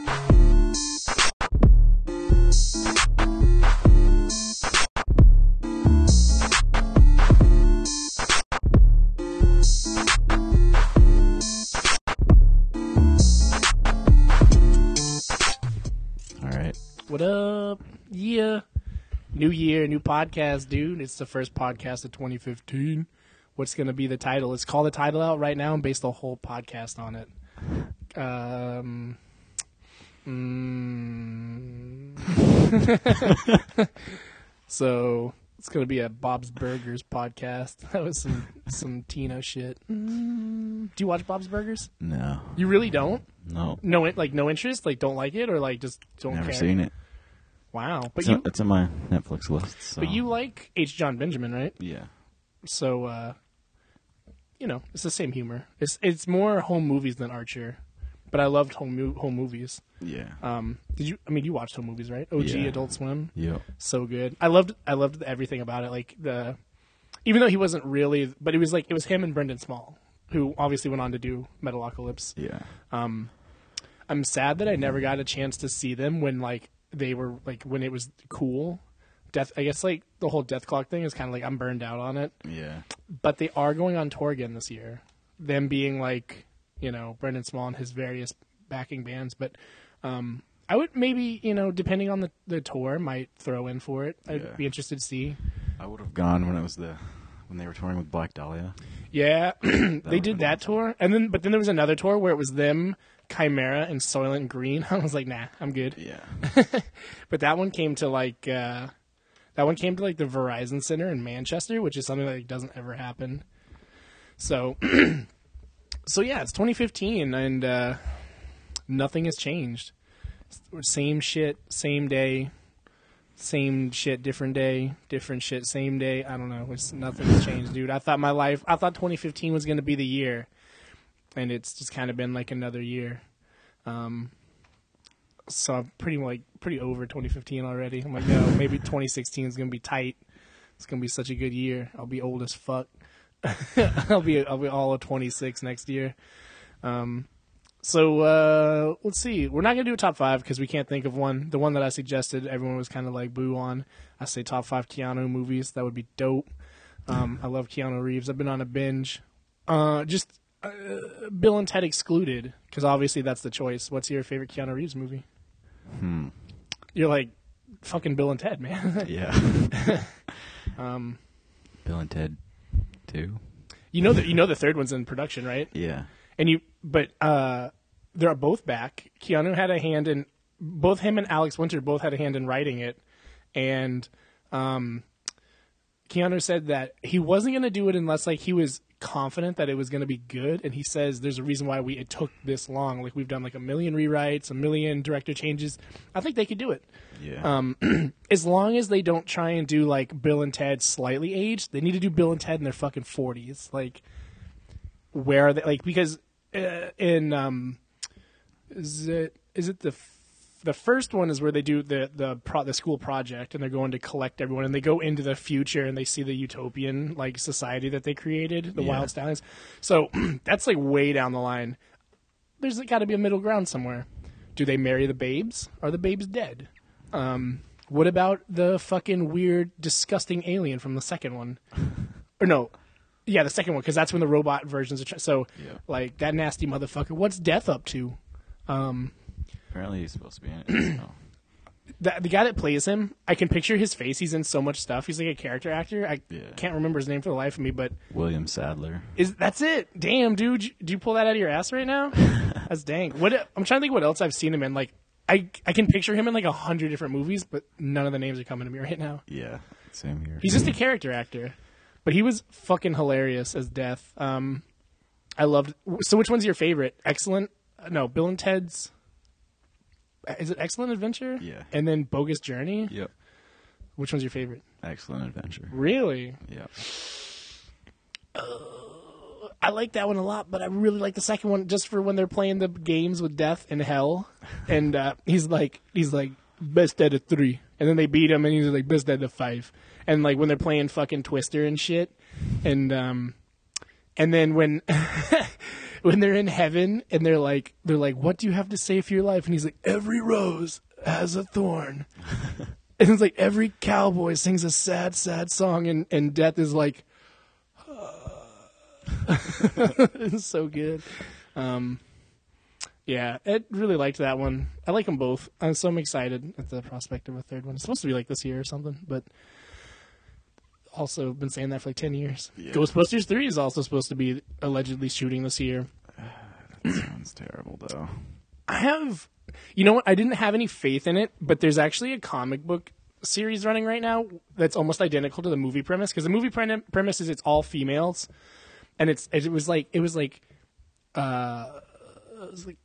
All right. What up? Yeah. New year, new podcast, dude. It's the first podcast of 2015. What's going to be the title? Let's call the title out right now and base the whole podcast on it. Um. Mm. so it's going to be a Bob's Burgers podcast. That was some some Tino shit. Mm. Do you watch Bob's Burgers? No. You really don't? No. No, like no interest, like don't like it, or like just don't Never care. seen it. Wow, but It's, you on, it's on my Netflix list. So. but you like H. Jon Benjamin, right? Yeah. So uh you know, it's the same humor. It's it's more home movies than Archer, but I loved home mo- home movies. Yeah. Um, did you? I mean, you watched home movies, right? OG Yeah. Adult Swim, Yeah. so good. I loved I loved everything about it. Like the, even though he wasn't really, but it was like it was him and Brendan Small, who obviously went on to do Metalocalypse. Yeah. Um, I'm sad that I never got a chance to see them when like they were like when it was cool. Death, I guess like the whole Dethklok thing is kind of like I'm burned out on it. Yeah. But they are going on tour again this year. Them being like you know Brendan Small and his various backing bands, but um, I would maybe you know depending on the the tour might throw in for it. I'd Yeah. be interested to see. I would have gone when it was the when they were touring with Black Dahlia. Yeah, they did that tour, and then but then there was another tour where it was them, Chimaira, and Soilent Green. I was like, nah, I'm good. Yeah. But that one came to like uh, that one came to like the Verizon Center in Manchester, which is something that like, doesn't ever happen. So, so yeah, it's 2015, and uh, nothing has changed. Same shit, same day, same shit, different day, different shit, same day. I don't know. It's nothing has changed, dude. I thought my life, I thought 2015 was going to be the year, and it's just kind of been like another year. Um, so I'm pretty like pretty over 2015 already. I'm like, no, maybe 2016 is gonna be tight. It's gonna be such a good year. I'll be old as fuck. I'll be I'll be all of 26 next year. Um, so uh, let's see. We're not gonna do a top five because we can't think of one. The one that I suggested, everyone was kind of like boo on. I say top five Keanu movies. That would be dope. Um, I love Keanu Reeves. I've been on a binge. Uh, just uh, Bill and Ted excluded because obviously that's the choice. What's your favorite Keanu Reeves movie? Hmm. You're like fucking Bill and Ted, man. Yeah. um, Bill and Ted. Two. you know that you know the third one's in production, right? Yeah. And you, but uh, they're both back. Keanu had a hand in both him and Alex Winter both had a hand in writing it, and um, Keanu said that he wasn't going to do it unless like he was confident that it was going to be good. And he says there's a reason why we it took this long. Like we've done like a million rewrites, a million director changes. I think they could do it. Yeah. Um, as long as they don't try and do like Bill and Ted slightly aged, they need to do Bill and Ted in their fucking forties. Like, where are they? Like, because uh, in um, is it is it the the first one is where they do the the pro- the school project and they're going to collect everyone and they go into the future and they see the utopian like society that they created, the Yeah. Wild Stallions. So that's like way down the line. There's got to be a middle ground somewhere. Do they marry the babes? Are the babes dead? Um, what about the fucking weird, disgusting alien from the second one? or no, yeah, the second one because that's when the robot versions are. Tr- so, Yeah. like that nasty motherfucker. What's Death up to? Um, Apparently he's supposed to be in it. so. the, the guy that plays him, I can picture his face. He's in so much stuff. He's like a character actor. I Yeah. can't remember his name for the life of me, but William Sadler. is that's it? Damn, dude, you- do you pull that out of your ass right now? that's dang. What I'm trying to think what else I've seen him in. Like, I I can picture him in like a hundred different movies, but none of the names are coming to me right now. Yeah. Same here. He's just a character actor, but he was fucking hilarious as Death. Um, I loved. So, which one's your favorite? Excellent. uh, No, Bill and Ted's. Is it Excellent Adventure? Yeah. And then Bogus Journey. Yep. Which one's your favorite? Excellent adventure. Really? Yep. I like that one a lot, but I really like the second one just for when they're playing the games with death and hell. And uh, he's like, he's like best out of three, and then they beat him, and he's like best out of five. And like when they're playing fucking Twister and shit, and um, and then when when they're in heaven and they're like they're like what do you have to say for your life? And he's like every rose has a thorn. And it's like every cowboy sings a sad sad song and and death is like it's so good. Um yeah i really liked that one. I like them both. I'm so excited at the prospect of a third one. It's supposed to be like this year or something but also been saying that for like 10 years Yeah. ghostbusters 3 is also supposed to be allegedly shooting this year that Sounds terrible though. I have, you know what? I didn't have any faith in it, but there's actually a comic book series running right now that's almost identical to the movie premise because the movie pre- premise is it's all females, and it's it was like it was like, uh, it was like,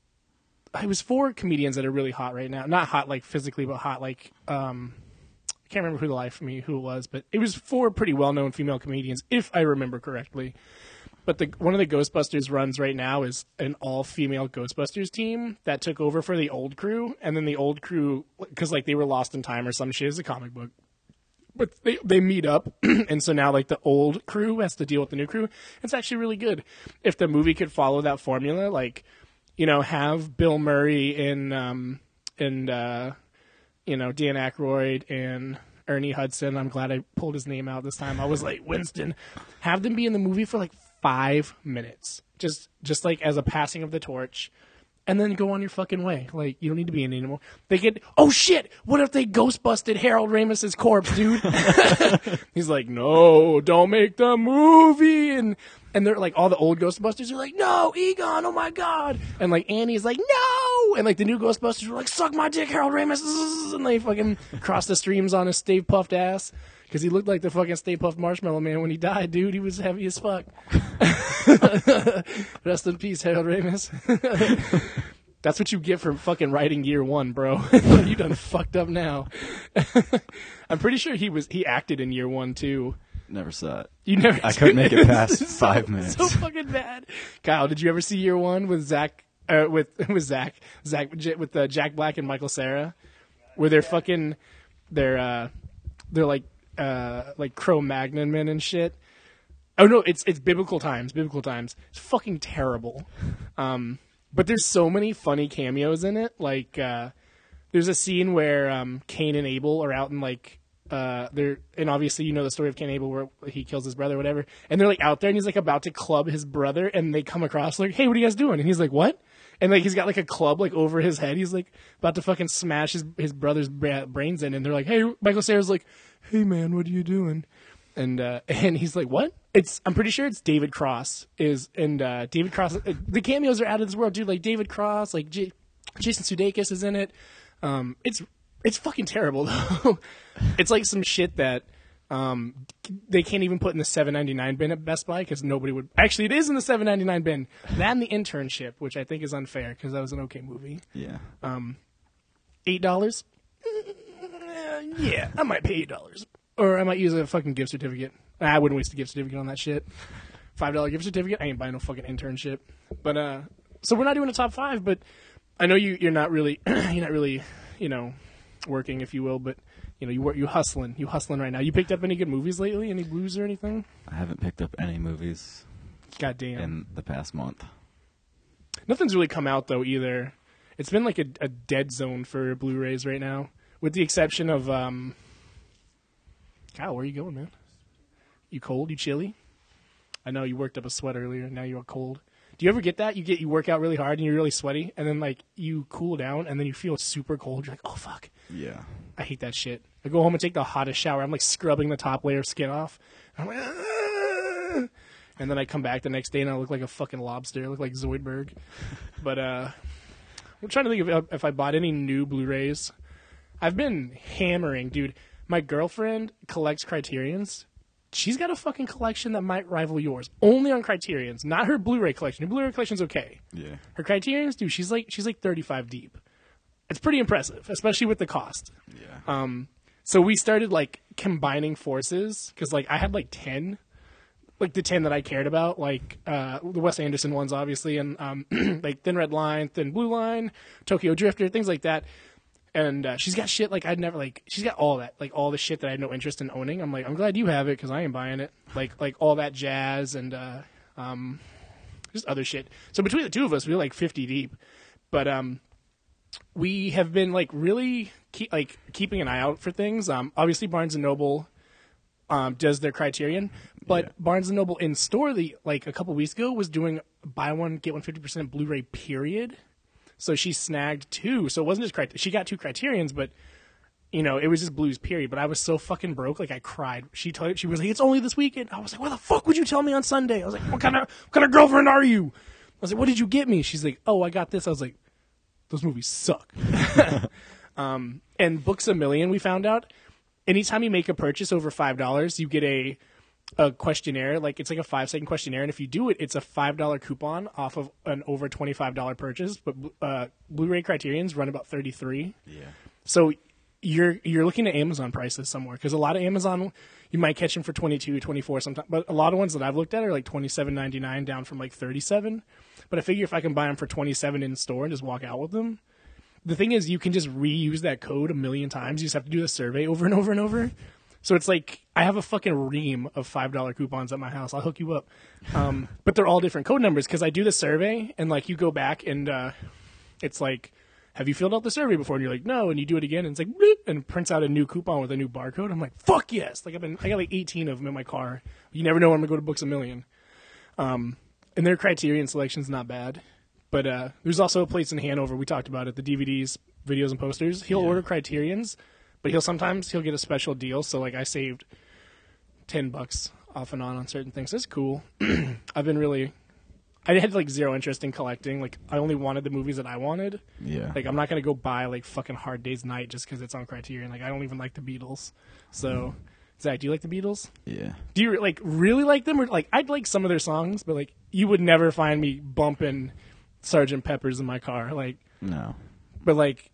it was four comedians that are really hot right now. Not hot like physically, but hot like um. Can't remember who the life for me who it was, but it was four pretty well known female comedians, if I remember correctly but the one of the Ghostbusters runs right now is an all female Ghostbusters team that took over for the old crew, and then the old crew because like they were lost in time or some shit. It's a comic book, but they they meet up, and so now like the old crew has to deal with the new crew. It's actually really good. If the movie could follow that formula, like you know, have Bill Murray in um and uh, you know Dan Aykroyd and Ernie Hudson. I'm glad I pulled his name out this time. I was like Winston. Have them be in the movie for like five minutes, just just like as a passing of the torch, and then go on your fucking way. Like you don't need to be in anymore. They get oh shit. What if they ghostbusted Harold Ramis's corpse, dude? He's like, no, don't make the movie. And and they're like all the old Ghostbusters are like, no, Egon, oh my god. And like Annie's like, no. And like the new Ghostbusters were like, suck my dick, Harold Ramis. And they fucking cross the streams on his Stay Puft ass. Because he looked like the fucking Stay Puft Marshmallow Man when he died, dude. He was heavy as fuck. Rest in peace, Harold Ramis. That's what you get for fucking writing year one, bro. you done fucked up now. I'm pretty sure he was he acted in year one too. Never saw it. You never. I couldn't make it past This so- five minutes. So fucking bad. Kyle, did you ever see year one with Zach? Uh, with with Zach, Zach with uh, Jack Black and Michael Cera, where they're fucking, they're uh, they're like uh like Cro Magnon men and shit. Oh no, it's it's biblical times, biblical times. It's fucking terrible. Um, but there's so many funny cameos in it. Like uh, there's a scene where um, Cain and Abel are out in like uh, they're and obviously you know the story of Cain and Abel where he kills his brother, whatever. And they're like out there, and he's like about to club his brother, and they come across like, "Hey, what are you guys doing?" And he's like, "What?" And like he's got like a club like over his head. He's like about to fucking smash his his brother's bra- brains in, and they're like, "Hey," Michael Cera's like, "Hey man, what are you doing?" And uh, and he's like, "What?" It's I'm pretty sure it's David Cross is and uh, David Cross. Uh, the cameos are out of this world, dude. Like David Cross, like J- Jason Sudeikis is in it. Um, it's it's fucking terrible though. it's like some shit that um, they can't even put in the 7.99 bin at Best Buy because nobody would. Actually, it is in the 7.99 bin. That and the internship, which I think is unfair because that was an okay movie. Yeah. Um, Eight dollars. yeah, I might pay eight dollars, or I might use a fucking gift certificate. I wouldn't waste a gift certificate on that shit. Five dollar gift certificate. I ain't buying no fucking internship. But uh, so we're not doing a top five. But I know you. You're not really. you're not really. You know, working, if you will. But you know, you work. You hustling. You hustling right now. You picked up any good movies lately? Any blues or anything? I haven't picked up any movies God damn. in the past month. Nothing's really come out though either. It's been like a, a dead zone for Blu-rays right now, with the exception of um. Kyle, where are you going, man? You cold? You chilly? I know you worked up a sweat earlier. Now you're cold. Do you ever get that? You get you work out really hard and you're really sweaty, and then like you cool down, and then you feel super cold. You're like, oh fuck, Yeah. I hate that shit. I go home and take the hottest shower. I'm like scrubbing the top layer of skin off. I'm like, "Ah." and then I come back the next day and I look like a fucking lobster. I look like Zoidberg. but uh, I'm trying to think if, if I bought any new Blu-rays. I've been hammering, dude. My girlfriend collects Criterion's. She's got a fucking collection that might rival yours. Only on Criterion's, not her Blu-ray collection. Her Blu-ray collection's okay. Yeah. Her Criterion's, dude, she's like she's like 35 deep. It's pretty impressive, especially with the cost. Yeah. So we started like combining forces because like I had like ten, like the ten that I cared about, like uh, the Wes Anderson ones, obviously, and um, like Thin Red Line, Thin Blue Line, Tokyo Drifter, things like that. And uh, she's got shit like I'd never like. She's got all that, like all the shit that I had no interest in owning. I'm like, I'm glad you have it because I ain't buying it. Like like all that jazz and uh, um, just other shit. So between the two of us, we were like 50 deep. But um, we have been like really keep, like keeping an eye out for things. Um, obviously Barnes and Noble um, does their Criterion, but Yeah. Barnes and Noble in store the like a couple weeks ago was doing buy one get one fifty percent Blu-ray period. So she snagged two. So it wasn't just Criterion. She got two Criterions, but you know, it was just blues period. But I was so fucking broke, like I cried. She told she was like, "It's only this weekend." I was like, "Why the fuck would you tell me on Sunday?" I was like, "What kind of what kind of girlfriend are you?" I was like, "What did you get me?" She's like, "Oh, I got this." I was like, "Those movies suck." um, and Books a Million, we found out, anytime you make a purchase over five dollars, you get a a questionnaire. Like it's like a five second questionnaire, and if you do it, it's a five dollar coupon off of an over twenty five dollar purchase. But uh, Blu-ray Criterion's run about thirty three. Yeah. So you're you're looking at Amazon prices somewhere because a lot of Amazon you might catch them for 22, 24 sometimes, but a lot of ones that I've looked at are like 27.99 down from like 37. But I figure if I can buy them for 27 in store and just walk out with them, the thing is you can just reuse that code a million times. You just have to do the survey over and over and over. So it's like I have a fucking ream of five dollar coupons at my house. I'll hook you up, um, but they're all different code numbers because I do the survey and like you go back and uh, it's like, have you filled out the survey before? And you're like, no, and you do it again and it's like, and prints out a new coupon with a new barcode. I'm like, fuck yes! Like I've been, I got like 18 of them in my car. You never know when I'm gonna go to Books a Million. Um, and their Criterion selection's not bad, but uh, there's also a place in Hanover we talked about it, the DVDs, videos, and posters. He'll Yeah. order Criterion's, but he'll sometimes he'll get a special deal. So like I saved ten bucks off and on on certain things. It's cool. I've been really. I had like zero interest in collecting. Like I only wanted the movies that I wanted. Yeah. Like I'm not gonna go buy like fucking Hard Day's Night just because it's on Criterion. Like I don't even like the Beatles. So, Zach, do you like the Beatles? yeah. Do you like really like them, or like I'd like some of their songs, but like you would never find me bumping Sergeant Pepper's in my car. Like, No. but like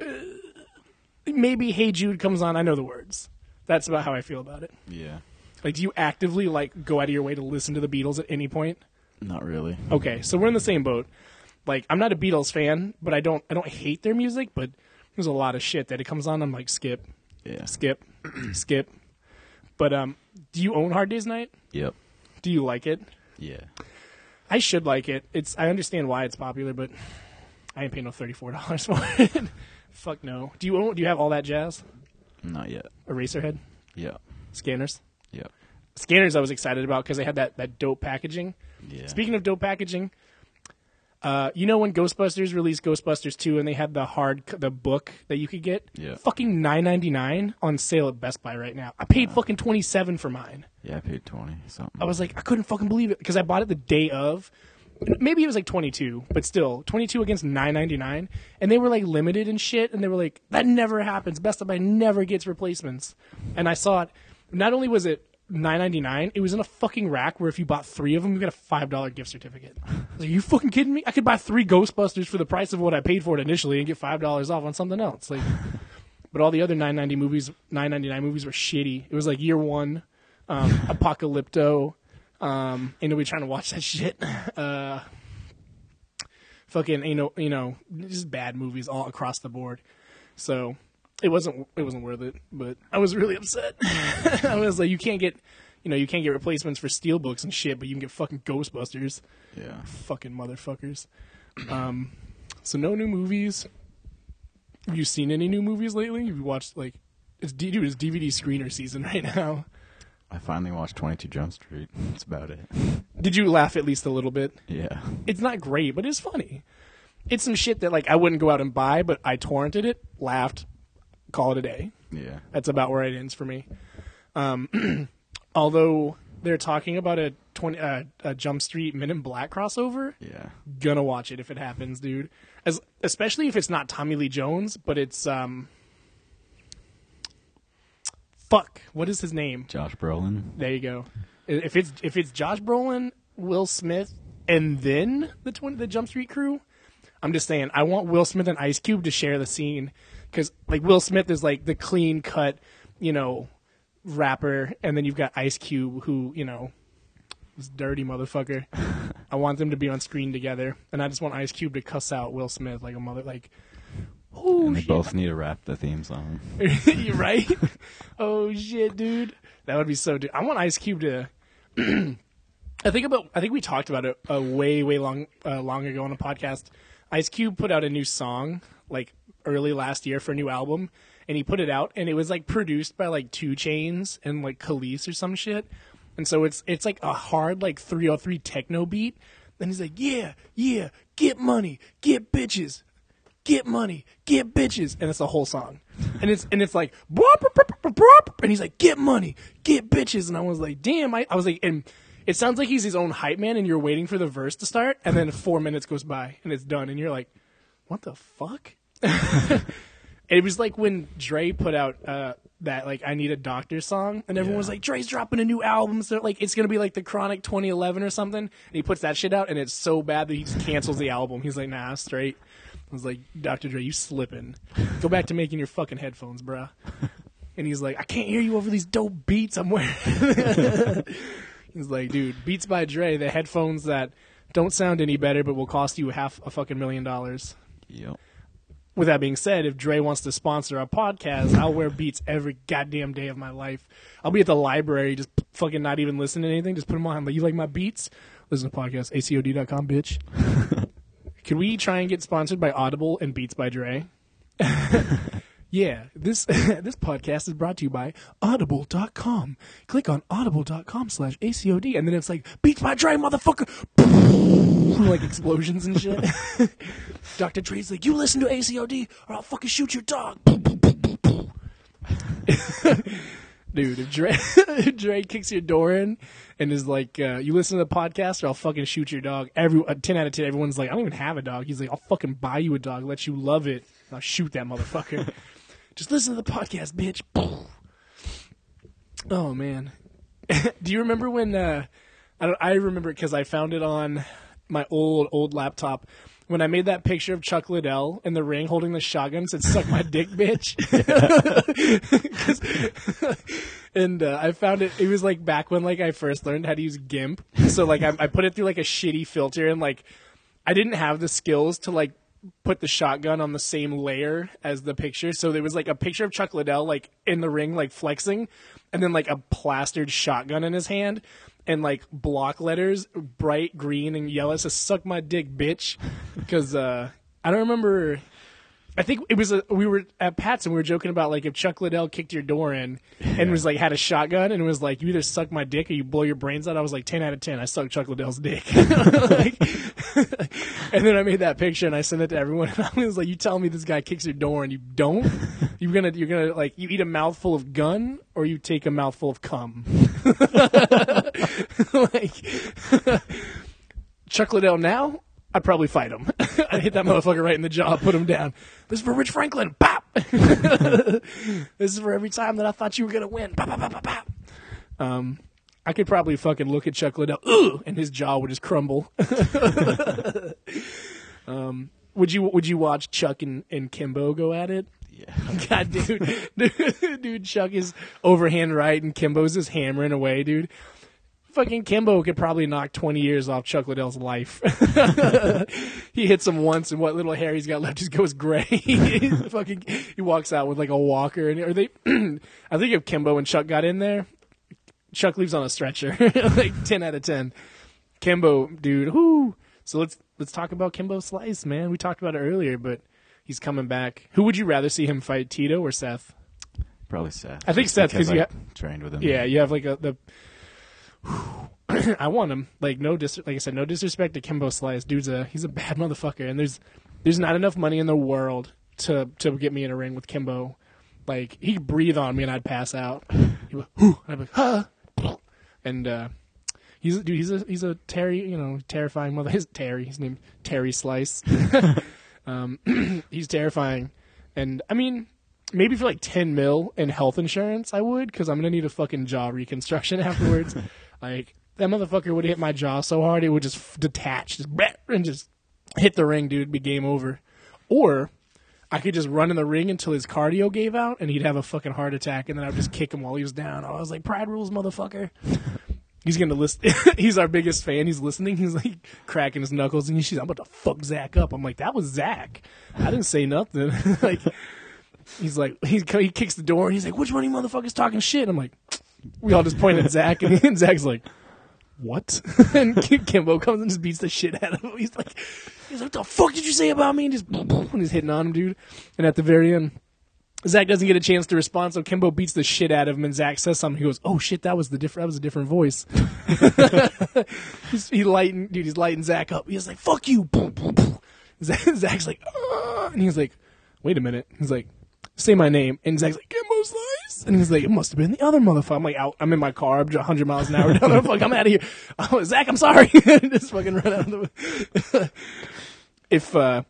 uh, maybe Hey Jude comes on. I know the words. That's about how I feel about it. Yeah. Like, do you actively like go out of your way to listen to the Beatles at any point? Not really. Okay, so we're in the same boat. Like, I'm not a Beatles fan, but I don't I don't hate their music. But there's a lot of shit that it comes on. I'm like skip, Yeah. skip, skip. But um, do you own Hard Day's Night? Yep. Do you like it? Yeah. I should like it. It's I understand why it's popular, but I ain't paying no thirty four dollars for it. Fuck no. Do you own? Do you have all that jazz? Not yet. Eraserhead, Yeah. scanners, Yep. scanners. I was excited about because they had that that dope packaging. Yeah. Speaking of dope packaging, uh, you know when Ghostbusters released Ghostbusters two and they had the hard the book that you could get, Yeah. fucking nine ninety nine on sale at Best Buy right now. I paid fucking twenty seven for mine. Yeah, I paid twenty something. I was like, I couldn't fucking believe it because I bought it the day of. Maybe it was like 22, but still 22 against 9.99, and they were like limited and shit, and they were like, that never happens. Best Buy never gets replacements. And I saw it. Not only was it 9.99, it was in a fucking rack where if you bought three of them, you got a five dollar gift certificate. Like, you fucking kidding me? I could buy three Ghostbusters for the price of what I paid for it initially and get five dollars off on something else. Like, but all the other 9.90 movies, 9.99 movies were shitty. It was like Year One, um, Apocalypto. Um, ain't nobody trying to watch that shit. Uh, fucking, you know, you know, just bad movies all across the board. So it wasn't, it wasn't worth it. But I was really upset. I was like, you can't get, you know, you can't get replacements for steelbooks and shit, but you can get fucking Ghostbusters. yeah. Fucking motherfuckers. Um, so no new movies. Have you seen any new movies lately? Have you watched like? It's dude, it's DVD screener season right now. I finally watched Twenty Two Jump Street. That's about it. Did you laugh at least a little bit? Yeah. It's not great, but it's funny. It's some shit that like I wouldn't go out and buy, but I torrented it, laughed, call it a day. Yeah. That's about where it ends for me. Um, although they're talking about a twenty uh, a Jump Street Men in Black crossover, Yeah. gonna watch it if it happens, dude. As especially if it's not Tommy Lee Jones, but it's um. Fuck, what is his name? Josh Brolin. There you go. If it's if it's Josh Brolin, Will Smith, and then the twin the Jump Street crew, I'm just saying I want Will Smith and Ice Cube to share the scene because like Will Smith is like the clean cut, you know, rapper, and then you've got Ice Cube who you know is dirty motherfucker. I want them to be on screen together, and I just want Ice Cube to cuss out Will Smith like a mother like. Oh And they shit! both need to rap the theme song. You're right. oh shit, dude. That would be so. Dude. I want Ice Cube to. I think about. I think we talked about it uh, way, way long, uh, long ago on a podcast. Ice Cube put out a new song like early last year for a new album, and he put it out, and it was like produced by like 2 Chainz and like Khalees or some shit, and so it's it's like a hard like 303 techno beat. Then he's like, yeah, yeah, get money, get bitches, get money, get bitches, and it's the whole song, and it's and it's like, and he's like, get money, get bitches, and I was like, damn, I, I was like, and it sounds like he's his own hype man, and you're waiting for the verse to start, and then four minutes goes by and it's done, and you're like, what the fuck? it was like when Dre put out uh, that like I Need a Doctor song, and everyone Yeah. was like, Dre's dropping a new album, so like it's gonna be like the Chronic 2011 or something, and he puts that shit out, and it's so bad that he just cancels the album. He's like, nah, straight. I was like, Dr. Dre, you slipping. Go back to making your fucking headphones, bruh. And he's like, I can't hear you over these dope beats I'm wearing. he's like, dude, Beats by Dre, the headphones that don't sound any better but will cost you half a fucking million dollars. Yep. With that being said, if Dre wants to sponsor our podcast, I'll wear Beats every goddamn day of my life. I'll be at the library, just fucking not even listening to anything, just put them on. Like, you like my Beats? Listen to podcast, acod.com, bitch. Can we try and get sponsored by Audible and Beats by Dre? yeah, this this podcast is brought to you by audible.com. Click on audible.com slash ACOD, and then it's like, Beats by Dre, motherfucker! like explosions and shit. Dr. Dre's like, you listen to ACOD or I'll fucking shoot your dog. Dude, if Dre, if Dre kicks your door in and is like, uh, you listen to the podcast or I'll fucking shoot your dog. Every uh, 10 out of 10, everyone's like, I don't even have a dog. He's like, I'll fucking buy you a dog, let you love it. and I'll shoot that motherfucker. Just listen to the podcast, bitch. Oh, man. Do you remember when, uh, I, I remember because I found it on my old, old laptop. When I made that picture of Chuck Liddell in the ring holding the shotgun, said "Suck my dick, bitch." and uh, I found it. It was like back when like I first learned how to use GIMP. So like I, I put it through like a shitty filter, and like I didn't have the skills to like put the shotgun on the same layer as the picture. So there was like a picture of Chuck Liddell like in the ring, like flexing, and then like a plastered shotgun in his hand. And like block letters, bright green and yellow, says "suck my dick, bitch," because uh, I don't remember I think it was a, we were at Pat's and we were joking about like if Chuck Liddell kicked your door in and was like had a shotgun and was like you either suck my dick or you blow your brains out. I was like ten out of ten. I suck Chuck Liddell's dick. Like- and then I made that picture and I sent it to everyone. And I was like, you tell me this guy kicks your door and you don't? You're gonna you're gonna like you eat a mouthful of gun or you take a mouthful of cum? like Chuck Liddell now, I'd probably fight him. I'd hit that motherfucker right in the jaw, put him down. This is for Rich Franklin. Bop! this is for every time that I thought you were gonna win. Bop, bop, bop, bop, bop. Um, I could probably fucking look at Chuck Liddell, Ugh, and his jaw would just crumble. um, would you would you watch Chuck and, and Kimbo go at it? Yeah. God, dude, dude, dude, Chuck is overhand right, and Kimbo's just hammering away, dude. Fucking Kimbo could probably knock twenty years off Chuck Liddell's life. he hits him once, and what little hair he's got left just goes gray. fucking, he walks out with like a walker, and or they, I think if Kimbo and Chuck got in there, Chuck leaves on a stretcher, like ten out of ten. Kimbo, dude, whoo. So let's let's talk about Kimbo Slice, man. We talked about it earlier, but he's coming back. Who would you rather see him fight, Tito or Seth? Probably Seth. I think Seth, 'cause because you I got- trained with him. Yeah, you have like a the. I want him. Like no dis, like I said, no disrespect to Kimbo Slice. Dude's a he's a bad motherfucker, and there's there's not enough money in the world to to get me in a ring with Kimbo. Like he could breathe on me and I'd pass out. He would, and I'd be like, huh. and uh, he's dude. He's a he's a Terry, you know, terrifying mother. His Terry. His name Terry Slice. um, he's terrifying, and I mean, maybe for like 10 mil in health insurance, I would, because I'm going to need a fucking jaw reconstruction afterwards. Like, that motherfucker would hit my jaw so hard it would just detach, just and just hit the ring, dude, be game over. Or I could just run in the ring until his cardio gave out and he'd have a fucking heart attack and then I'd just kick him while he was down. I was like, Pride rules, motherfucker. He's gonna listen. he's our biggest fan. He's listening. He's like cracking his knuckles, and he's like, I'm about to fuck Zach up. I'm like, that was Zach. I didn't say nothing. like, he's like, he he kicks the door, and he's like, which one of you motherfuckers talking shit? I'm like, we all just point at Zach, and, and Zach's like, what? and Kim- Kimbo comes and just beats the shit out of him. He's like, he's like, what the fuck did you say about me? And just, and he's hitting on him, dude. And at the very end, Zach doesn't get a chance to respond, so Kimbo beats the shit out of him, and Zach says something. He goes, "Oh shit, that was the different. That was a different voice." he's, he lighten, dude. He's lighting Zach up. He's like, "Fuck you!" Zach's like, and he's like, "Wait a minute." He's like, "Say my name," and Zach's like, "Kimbo Slice," and he's like, "It must have been the other motherfucker." I'm like, "Out." I'm in my car. I'm 100 miles an hour down fuck. I'm out of here. Oh, Zach, I'm sorry. just fucking run out of the. if uh,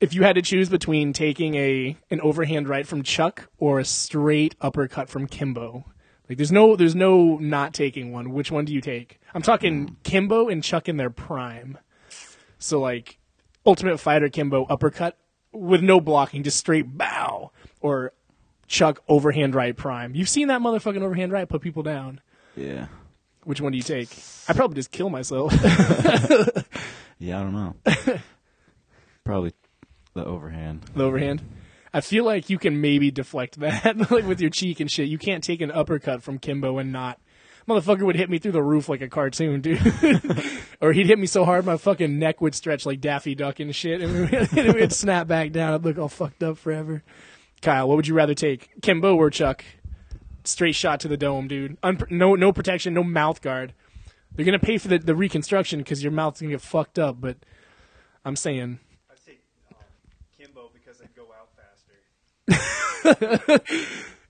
if you had to choose between taking a an overhand right from Chuck or a straight uppercut from Kimbo, like there's no there's no not taking one. Which one do you take? I'm talking Kimbo and Chuck in their prime. So like Ultimate Fighter Kimbo uppercut with no blocking, just straight bow or Chuck overhand right prime. You've seen that motherfucking overhand right put people down. Yeah. Which one do you take? I probably just kill myself. Yeah, I don't know. Probably the overhand. the overhand. I feel like you can maybe deflect that, like with your cheek and shit. You can't take an uppercut from Kimbo and not. Motherfucker would hit me through the roof like a cartoon, dude. or he'd hit me so hard my fucking neck would stretch like Daffy Duck and shit, and it would snap back down. I'd look all fucked up forever. Kyle, what would you rather take, Kimbo or Chuck? Straight shot to the dome, dude. Unpr- no, no protection, no mouth guard. They're gonna pay for the, the reconstruction because your mouth's gonna get fucked up. But I'm saying I'd take um, Kimbo because I go out faster.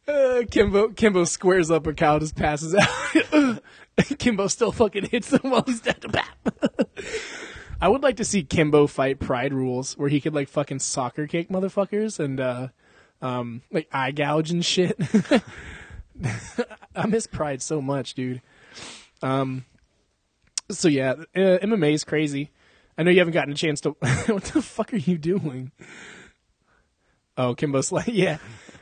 Uh, Kimbo Kimbo squares up and Kyle just passes out. Kimbo still fucking hits him while he's dead. I would like to see Kimbo fight Pride Rules, where he could like fucking soccer kick motherfuckers and uh, um, like eye gouge and shit. I miss Pride so much, dude. Um, so yeah, uh, MMA is crazy. I know you haven't gotten a chance to. what the fuck are you doing? Oh, Kimbo Slice. Yeah.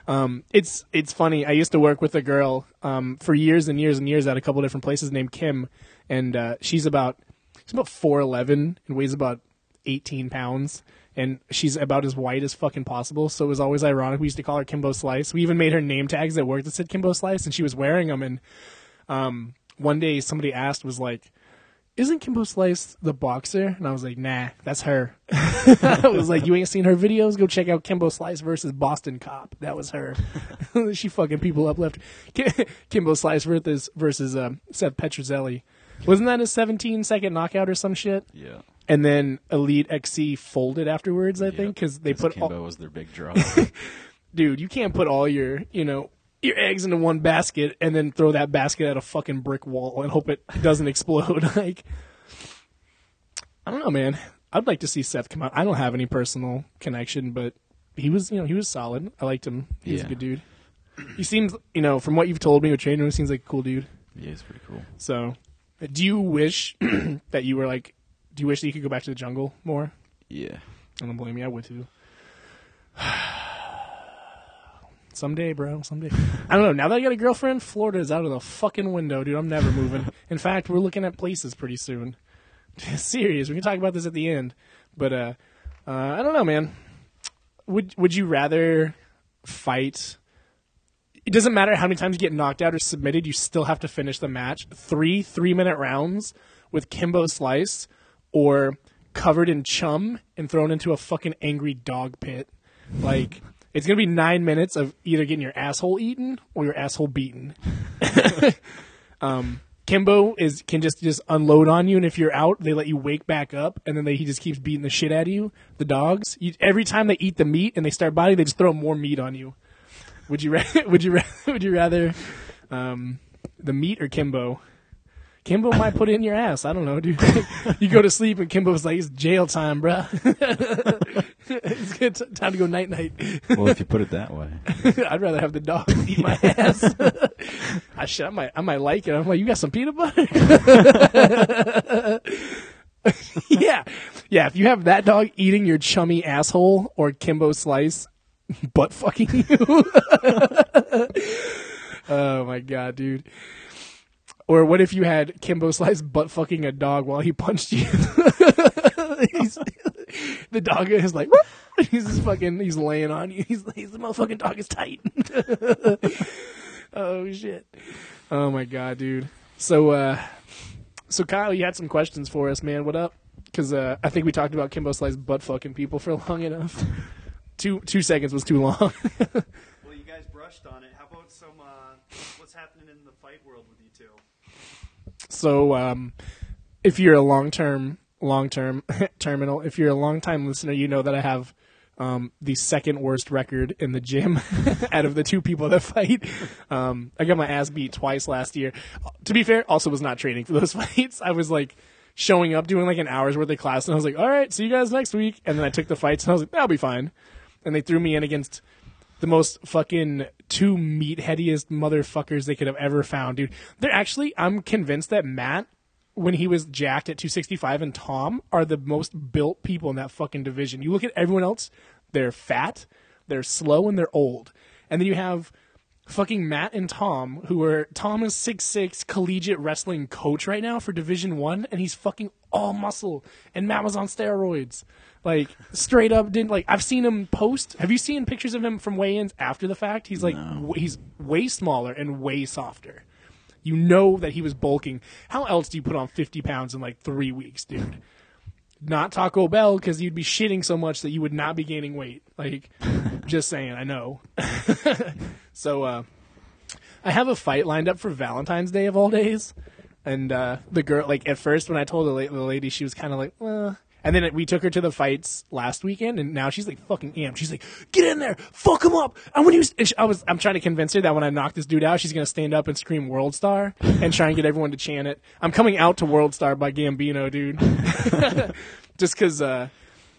Um, it's it's funny. I used to work with a girl um, for years and years and years at a couple different places named Kim, and uh, she's about she's about four eleven and weighs about eighteen pounds, and she's about as white as fucking possible. So it was always ironic. We used to call her Kimbo Slice. We even made her name tags at work that said Kimbo Slice, and she was wearing them. And um, one day somebody asked, was like, isn't Kimbo Slice the boxer? And I was like, nah, that's her. I was like, you ain't seen her videos? Go check out Kimbo Slice versus Boston Cop. That was her. she fucking people up left. Kimbo Slice versus versus uh, Seth Petruzelli. Wasn't that a 17 second knockout or some shit? Yeah. And then Elite XC folded afterwards, I think, because they put all, Kimbo was their big draw. dude, you can't put all your, you know, your eggs into one basket and then throw that basket at a fucking brick wall and hope it doesn't explode. like, I don't know, man. I'd like to see Seth come out. I don't have any personal connection, but he was, you know, he was solid. I liked him. He's a Yeah. good dude. He seems, you know, from what you've told me with training, he seems like a cool dude. yeah, he's pretty cool. So, do you wish that you were like, do you wish that you could go back to the jungle more? Yeah. I don't blame you. I would too. Someday, bro. Someday. I don't know. Now that I got a girlfriend, Florida is out of the fucking window, dude. I'm never moving. In fact, we're looking at places pretty soon. Serious. We can talk about this at the end. But uh, uh, I don't know, man. Would Would you rather fight? It doesn't matter how many times you get knocked out or submitted. You still have to finish the match. Three three minute rounds with Kimbo Slice, or covered in chum and thrown into a fucking angry dog pit. Like it's gonna be nine minutes of either getting your asshole eaten or your asshole beaten. um, Kimbo is can just just unload on you, and if you're out, they let you wake back up, and then they, he just keeps beating the shit out of you. The dogs, you, every time they eat the meat and they start biting, they just throw more meat on you. Would you ra- would you ra- would you rather um, the meat or Kimbo? Kimbo might put it in your ass. I don't know, dude. you go to sleep and Kimbo's like, "It's jail time, bruh. it's good t- time to go night night." Well, if you put it that way. I'd rather have the dog eat my ass. I should. I might. I might like it. I'm like, you got some peanut butter? yeah, yeah. If you have that dog eating your chummy asshole or Kimbo slice, butt fucking you. oh my god, dude. Or what if you had Kimbo Slice butt fucking a dog while he punched you? the dog is like, he's just fucking, he's laying on you. He's, he's the motherfucking dog is tight. oh shit. Oh my god, dude. So, uh, so Kyle, you had some questions for us, man. What up? Because uh, I think we talked about Kimbo Slice butt fucking people for long enough. two two seconds was too long. Well, you guys brushed on it. How about some uh, what's happening in the fight world with you two? So um, if you're a long term long term terminal, if you're a long time listener, you know that I have um, the second worst record in the gym out of the two people that fight. Um, I got my ass beat twice last year. To be fair, also was not training for those fights. I was like showing up, doing like an hour's worth of class, and I was like, "All right, see you guys next week." And then I took the fights, and I was like, "That'll be fine." And they threw me in against the most fucking two meatheadiest motherfuckers they could have ever found, dude. They're actually, I'm convinced that Matt, when he was jacked at 265, and Tom are the most built people in that fucking division. You look at everyone else, they're fat, they're slow, and they're old. And then you have fucking Matt and Tom, who are Tom is six six collegiate wrestling coach right now for Division One, and he's fucking all muscle. And Matt was on steroids, like straight up. Didn't like I've seen him post. Have you seen pictures of him from weigh-ins after the fact? He's like w- he's way smaller and way softer. You know that he was bulking. How else do you put on fifty pounds in like three weeks, dude? Not Taco Bell because you'd be shitting so much that you would not be gaining weight. Like, just saying, I know. So uh, I have a fight lined up for Valentine's Day of all days, and uh, the girl like at first when I told the, la- the lady she was kind of like, well. And then we took her to the fights last weekend, and now she's like fucking amped. She's like, "Get in there, fuck him up!" And when you, and she, I was, I'm trying to convince her that when I knock this dude out, she's gonna stand up and scream "World Star" and try and get everyone to chant it. I'm coming out to "World Star" by Gambino, dude. Just because uh,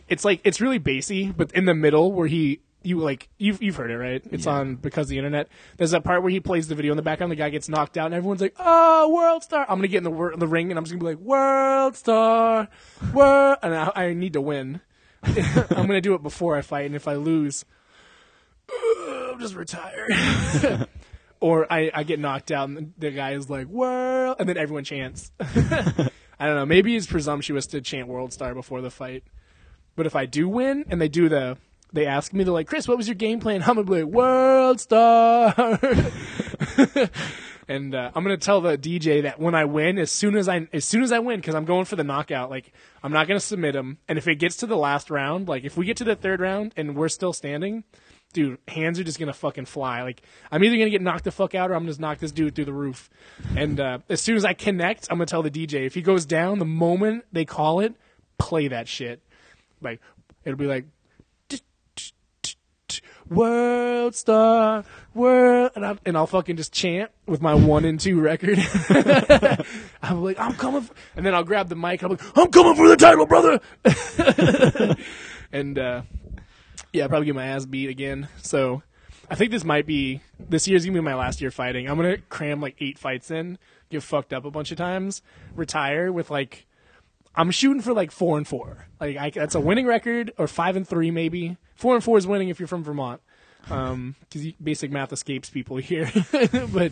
it's like it's really bassy, but in the middle where he you like you've you've heard it right? It's Yeah. on because of the internet. There's that part where he plays the video in the background. The guy gets knocked out, and everyone's like, "Oh, World Star!" I'm gonna get in the wor- the ring, and I'm just gonna be like, "World Star, World," and I, I need to win. I'm gonna do it before I fight, and if I lose, I'm just retire. or I, I get knocked out, and the guy is like, "World," and then everyone chants. I don't know. Maybe it's presumptuous to chant World Star before the fight. But if I do win and they do the, they ask me, they're like, Chris, what was your game plan? I'm gonna like, World Star. and uh, I'm gonna tell the DJ that when I win, as soon as I, as soon as I win, because I'm going for the knockout, like I'm not gonna submit him. And if it gets to the last round, like if we get to the third round and we're still standing, dude, hands are just gonna fucking fly. Like I'm either gonna get knocked the fuck out or I'm gonna just knock this dude through the roof. And uh, as soon as I connect, I'm gonna tell the DJ if he goes down, the moment they call it, play that shit. Like it'll be like World Star, World, and, I, and I'll fucking just chant with my one and two record. I'm like, I'm coming, f-, and then I'll grab the mic. I'm like, I'm coming for the title, brother. and uh, yeah, probably get my ass beat again. So I think this might be this year's gonna be my last year fighting. I'm gonna cram like eight fights in, get fucked up a bunch of times, retire with like I'm shooting for like four and four. Like I, that's a winning record, or five and three maybe. Four and four is winning if you're from Vermont, because basic math escapes people here. but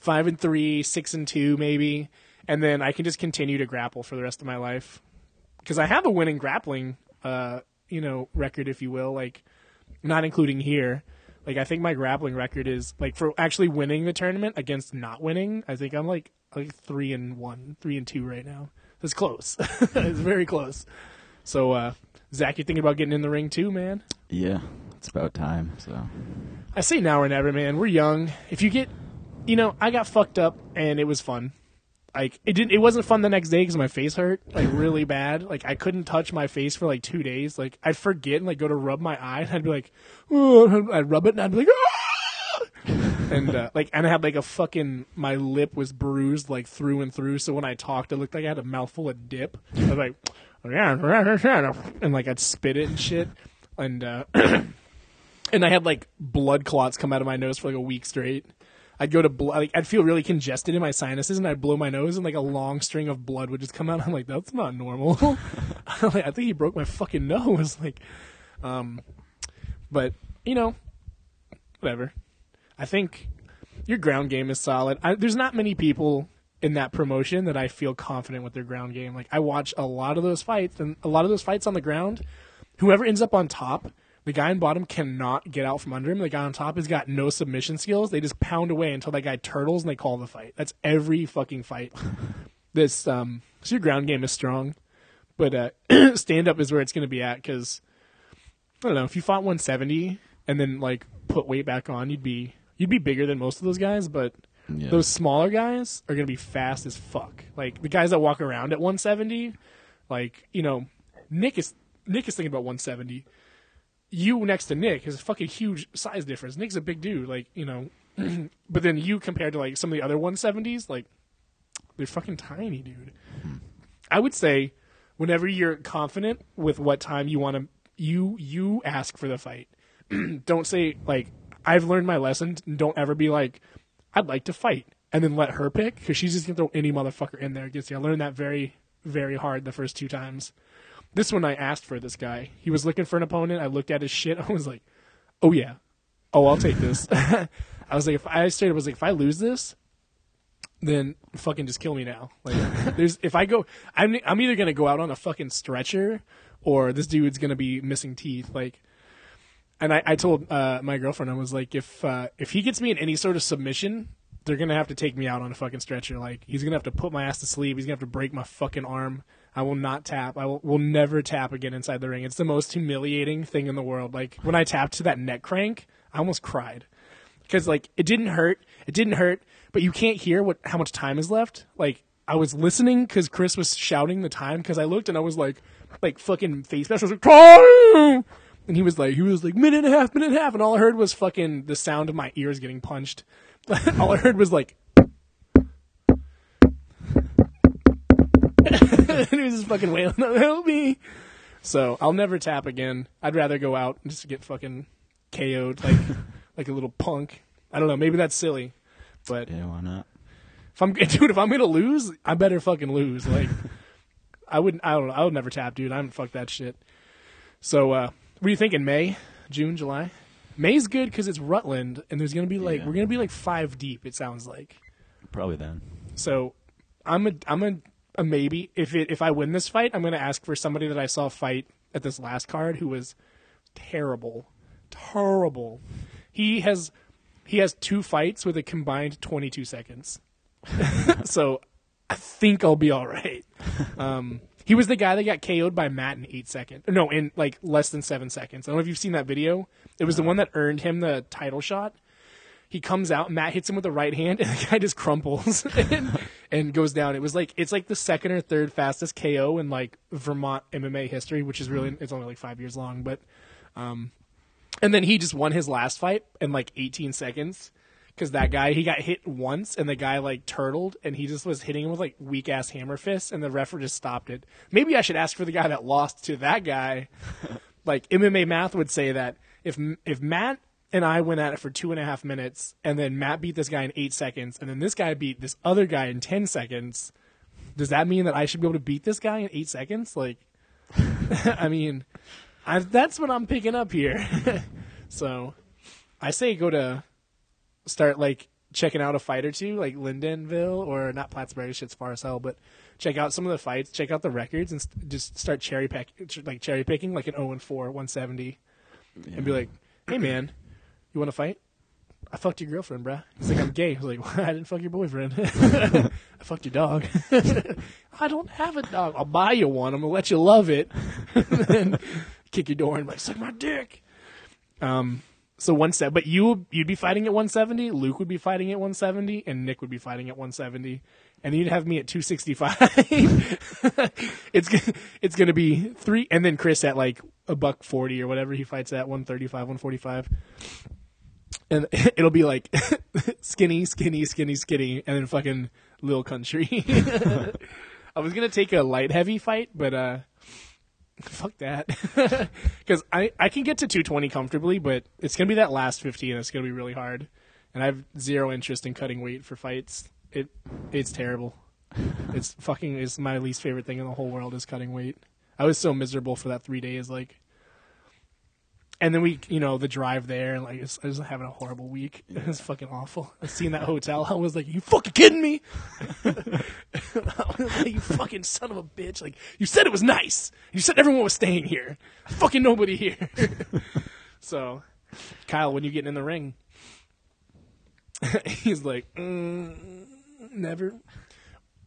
five and three, six and two maybe, and then I can just continue to grapple for the rest of my life. Because I have a winning grappling, uh, you know, record if you will, like not including here. Like I think my grappling record is like for actually winning the tournament against not winning. I think I'm like like three and one, three and two right now. It's close. it's very close. So, uh, Zach, you thinking about getting in the ring too, man? Yeah, it's about time. So I say now or never, man. We're young. If you get, you know, I got fucked up and it was fun. Like it didn't. It wasn't fun the next day because my face hurt like really bad. Like I couldn't touch my face for like two days. Like I'd forget and like go to rub my eye and I'd be like, "Oh," I'd rub it and I'd be like, "Ah!" And uh, like and I had like a fucking my lip was bruised like through and through. So when I talked, it looked like I had a mouthful of dip. I was like, and like I'd spit it and shit. And uh, and I had like blood clots come out of my nose for like a week straight. I'd go to bl- like I'd feel really congested in my sinuses, and I'd blow my nose, and like a long string of blood would just come out. I'm like, that's not normal. Like, I think he broke my fucking nose. Like, um, but you know, whatever. I think your ground game is solid. I, there's not many people in that promotion that I feel confident with their ground game. Like I watch a lot of those fights, and a lot of those fights on the ground, whoever ends up on top, the guy in bottom cannot get out from under him. The guy on top has got no submission skills. They just pound away until that guy turtles and they call the fight. That's every fucking fight. this um so your ground game is strong, but uh stand up is where it's going to be at because I don't know if you fought 170 and then like put weight back on, you'd be you'd be bigger than most of those guys, but Yeah. those smaller guys are going to be fast as fuck. Like the guys that walk around at 170, like you know, Nick is Nick is thinking about 170. You next to Nick is a fucking huge size difference. Nick's a big dude, like you know, but then you compared to like some of the other 170s, like they're fucking tiny, dude. Hmm. I would say whenever you're confident with what time you want to, you you ask for the fight. don't say like I've learned my lesson. Don't ever be like I'd like to fight and then let her pick because she's just gonna throw any motherfucker in there against you. I learned that very very hard the first two times. This one I asked for this guy. He was looking for an opponent. I looked at his shit. I was like, oh yeah, oh I'll take this. I was like, if I straight up was like, if I lose this, then fucking just kill me now. Like, there's if I go, I'm I'm either gonna go out on a fucking stretcher, or this dude's gonna be missing teeth. Like, and I, I told uh, my girlfriend I was like, if uh, if he gets me in any sort of submission, they're gonna have to take me out on a fucking stretcher. Like, he's gonna have to put my ass to sleep. He's gonna have to break my fucking arm. I will not tap. I will, will never tap again inside the ring. It's the most humiliating thing in the world. Like when I tapped to that neck crank, I almost cried because like it didn't hurt. It didn't hurt, but you can't hear what how much time is left. Like I was listening because Chris was shouting the time because I looked and I was like, like fucking face was like, time! And he was like, he was like minute and a half, minute and a half, and all I heard was fucking the sound of my ears getting punched. all I heard was like. and he was just fucking wailing, help me. So I'll never tap again. I'd rather go out and just get fucking KO'd like like a little punk. I don't know. Maybe that's silly, but yeah, why not? if I'm dude, if I'm gonna lose, I better fucking lose. Like I wouldn't. I don't know. I would never tap, dude. I'm fuck that shit. So uh, what are you thinking? May, June, July? May's good because it's Rutland, and there's gonna be like Yeah. we're gonna be like five deep. It sounds like. Probably then. So I'm a I'm a, a maybe. If it if I win this fight, I'm gonna ask for somebody that I saw fight at this last card who was terrible, terrible. He has he has two fights with a combined 22 seconds. so I think I'll be all right. Um, he was the guy that got KO'd by Matt in eight seconds. No, in like less than seven seconds. I don't know if you've seen that video. It was the one that earned him the title shot he comes out, Matt hits him with the right hand, and the guy just crumples and, and goes down. It was like it's like the second or third fastest KO in like Vermont MMA history, which is really it's only like five years long, but um, and then he just won his last fight in like 18 seconds because that guy he got hit once and the guy like turtled and he just was hitting him with like weak ass hammer fists and the referee just stopped it. Maybe I should ask for the guy that lost to that guy. like MMA math would say that if if Matt and I went at it for two and a half minutes, and then Matt beat this guy in eight seconds, and then this guy beat this other guy in ten seconds. Does that mean that I should be able to beat this guy in eight seconds? Like, I mean, I, that's what I'm picking up here. so, I say go to start like checking out a fight or two, like Lyndonville or not Plattsburgh. Shit's far as hell, but check out some of the fights, check out the records, and st- just start cherry pick, like cherry picking, like an 0 and 4, 170, and be like, "Hey, man, you want to fight? I fucked your girlfriend, bruh. He's like, I'm gay. I was like, well, I didn't fuck your boyfriend. I fucked your dog. I don't have a dog. I'll buy you one. I'm gonna let you love it. and then kick your door and like, suck my dick. Um, so one set, but you you'd be fighting at 170. Luke would be fighting at 170, and Nick would be fighting at 170, and you'd have me at 265. it's it's gonna be three, and then Chris at like a buck 40 or whatever he fights at 135, 145 and it'll be like skinny, skinny, skinny, skinny, and then fucking little country. I was gonna take a light heavy fight, but uh, fuck that, because I I can get to 220 comfortably, but it's gonna be that last 15. It's gonna be really hard, and I have zero interest in cutting weight for fights. It it's terrible. It's fucking is my least favorite thing in the whole world is cutting weight. I was so miserable for that three days, like and then we, you know, the drive there, and like, I was, I was having a horrible week. It was fucking awful. I seen that hotel. I was like, "You fucking kidding me?" Like, "You fucking son of a bitch!" Like, you said it was nice. You said everyone was staying here. Fucking nobody here. so, Kyle, when you getting in the ring, he's like, mm, "Never."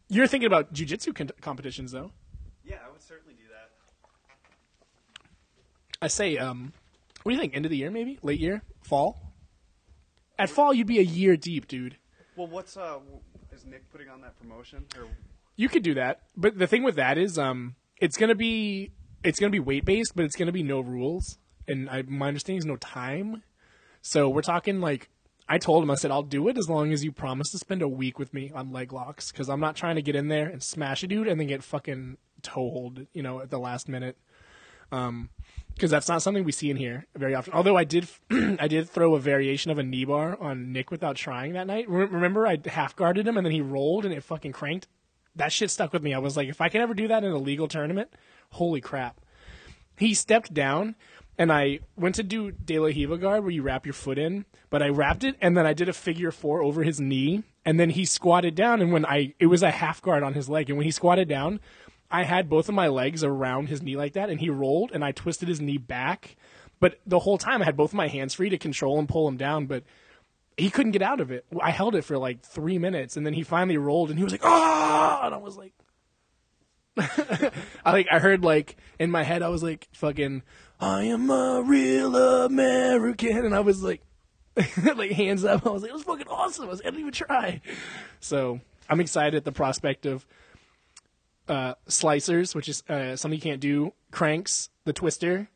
You're thinking about jujitsu con- competitions, though. Yeah, I would certainly do that. I say, um, what do you think? End of the year, maybe late year, fall. At fall, you'd be a year deep, dude. Well, what's uh, is Nick putting on that promotion? Or You could do that, but the thing with that is, um, it's gonna be it's gonna be weight based, but it's gonna be no rules, and I, my understanding is no time. So we're talking like I told him, I said I'll do it as long as you promise to spend a week with me on leg locks, because I'm not trying to get in there and smash a dude and then get fucking toehold, you know, at the last minute. Um, because that's not something we see in here very often. Although I did, I did throw a variation of a knee bar on Nick without trying that night. Re- Remember, I half guarded him and then he rolled and it fucking cranked. That shit stuck with me. I was like, if I can ever do that in a legal tournament, holy crap. He stepped down and I went to do De La Riva guard where you wrap your foot in, but I wrapped it and then I did a figure four over his knee and then he squatted down and when I, it was a half guard on his leg and when he squatted down, I had both of my legs around his knee like that, and he rolled, and I twisted his knee back. But the whole time, I had both of my hands free to control and pull him down, but he couldn't get out of it. I held it for like three minutes, and then he finally rolled, and he was like, "Ah!" And I was like, I like, I heard like in my head, I was like, "Fucking, I am a real American," and I was like, like hands up. I was like, "It was fucking awesome." I, was, I didn't even try. So I'm excited at the prospect of uh, slicers, which is uh, something you can't do, cranks, the twister,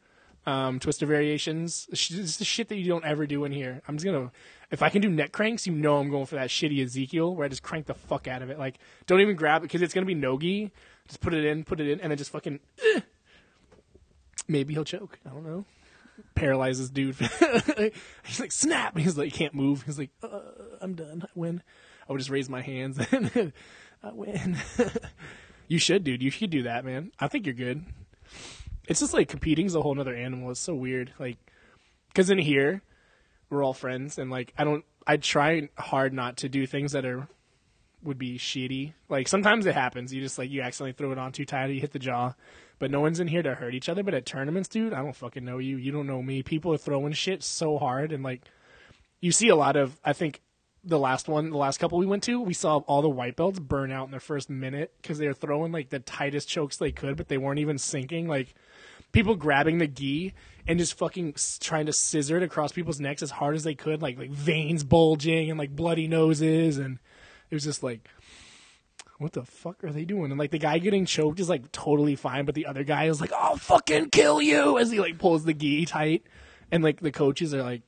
um, twister variations. It's the shit that you don't ever do in here. I'm just gonna, if I can do neck cranks, you know I'm going for that shitty Ezekiel where I just crank the fuck out of it. Like, don't even grab it because it's gonna be nogi. Just put it in, put it in, and then just fucking. Maybe he'll choke. I don't know. Paralyzes dude. He's like snap. He's like can't move. He's like uh, I'm done. I win. I would just raise my hands and I win. You should, dude. You should do that, man. I think you're good. It's just like competing's a whole other animal. It's so weird. Like, because in here, we're all friends, and like, I don't, I try hard not to do things that are, would be shitty. Like, sometimes it happens. You just like, you accidentally throw it on too tight, you hit the jaw. But no one's in here to hurt each other. But at tournaments, dude, I don't fucking know you. You don't know me. People are throwing shit so hard, and like, you see a lot of, I think, the last one, the last couple we went to, we saw all the white belts burn out in the first minute because they were throwing like the tightest chokes they could, but they weren't even sinking. Like people grabbing the gi and just fucking trying to scissor it across people's necks as hard as they could, like like veins bulging and like bloody noses, and it was just like. What the fuck are they doing? And like the guy getting choked is like totally fine, but the other guy is like, "I'll fucking kill you!" as he like pulls the gi tight, and like the coaches are like,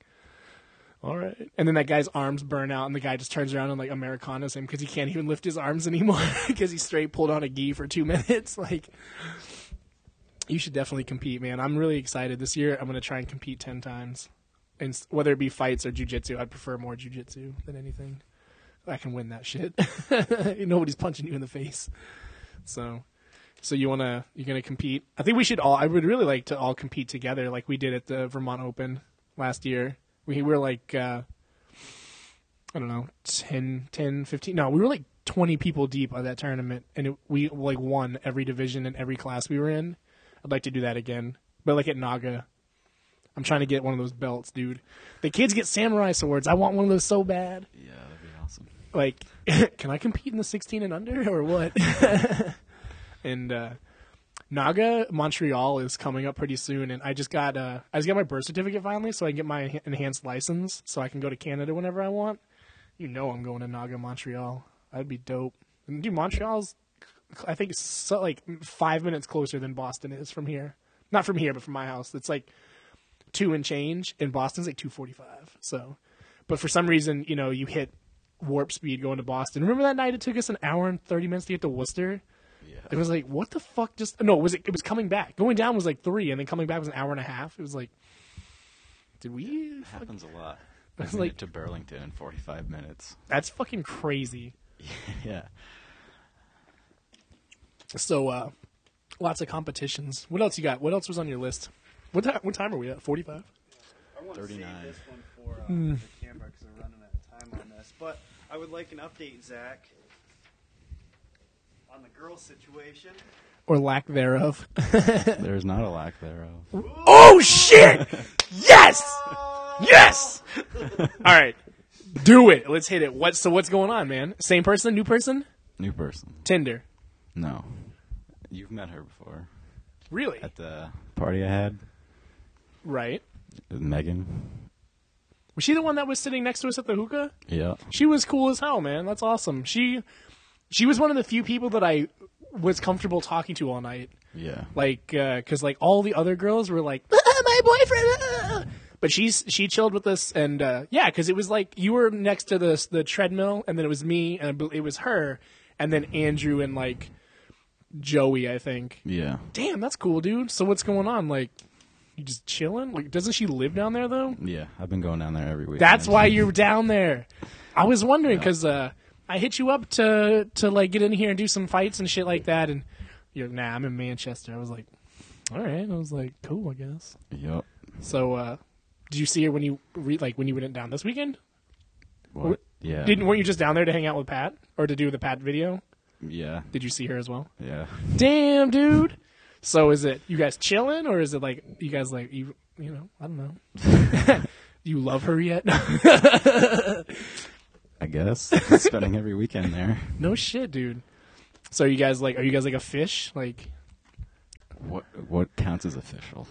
all right. And then that guy's arms burn out, and the guy just turns around and like Americanas him because he can't even lift his arms anymore because he straight pulled on a gi for two minutes. Like, you should definitely compete, man. I'm really excited this year. I'm gonna try and compete ten times, and whether it be fights or jujitsu, I'd prefer more jujitsu than anything. I can win that shit. Nobody's punching you in the face. So, so you wanna you're gonna compete? I think we should all. I would really like to all compete together, like we did at the Vermont Open last year. We were like, uh, I don't know, 10, 10, 15. No, we were like 20 people deep at that tournament, and it, we like won every division and every class we were in. I'd like to do that again, but like at Naga. I'm trying to get one of those belts, dude. The kids get samurai swords. I want one of those so bad. Yeah, that'd be awesome. Like, can I compete in the 16 and under or what? and uh, Naga Montreal is coming up pretty soon, and I just got uh, I just got my birth certificate finally, so I can get my enhanced license, so I can go to Canada whenever I want. You know, I'm going to Naga Montreal. That'd be dope. And dude, Montreal's I think so, like five minutes closer than Boston is from here. Not from here, but from my house. It's like two and change, and Boston's like two forty five. So, but for some reason, you know, you hit warp speed going to Boston. Remember that night it took us an hour and thirty minutes to get to Worcester? Yeah. It was like, what the fuck? Just no, it was it, it was coming back. Going down was like three, and then coming back was an hour and a half. It was like, did we? It happens a lot. It's I made like- to Burlington in 45 minutes. That's fucking crazy. yeah. So, uh, lots of competitions. What else you got? What else was on your list? What time? What time are we at? Forty five. I want to 39. save this one for uh, Hmm. the camera because we're running out of time on this. But I would like an update, Zach, on the girl situation. Or lack thereof. There's not a lack thereof. oh shit! Yes! Yes! All right, do it. Let's hit it. What? So what's going on, man? Same person? New person? New person. Tinder. No. You've met her before. Really? At the party I had Right. with Megan. Was she the one that was sitting next to us at the hookah? Yeah. She was cool as hell, man. That's awesome. She she was one of the few people that I was comfortable talking to all night. Yeah. Like, because like all the other girls were like, "Ah, my boyfriend. ah." But she's she chilled with us, and uh, yeah, because it was like you were next to the the treadmill, and then it was me, and it was her, and then Andrew and like Joey, I think. Yeah. Damn, that's cool, dude. So what's going on? Like, you just chilling? Like, doesn't she live down there though? Yeah. I've been going down there every week. That's why you're down there. I was wondering because uh, I hit you up to to like get in here and do some fights and shit like that, and you're nah, I'm in Manchester. I was like, all right. I was like, cool, I guess. Yep. So, uh, did you see her when you re- like when you went down this weekend? What? Yeah. Didn't weren't you just down there to hang out with Pat or to do the Pat video? Yeah. Did you see her as well? Yeah. Damn, dude. So is it you guys chilling or is it like you guys like you you know I don't know. you love her yet? I guess. Spending every weekend there. No shit, dude. So are you guys like are you guys like a fish? Like What what counts as official?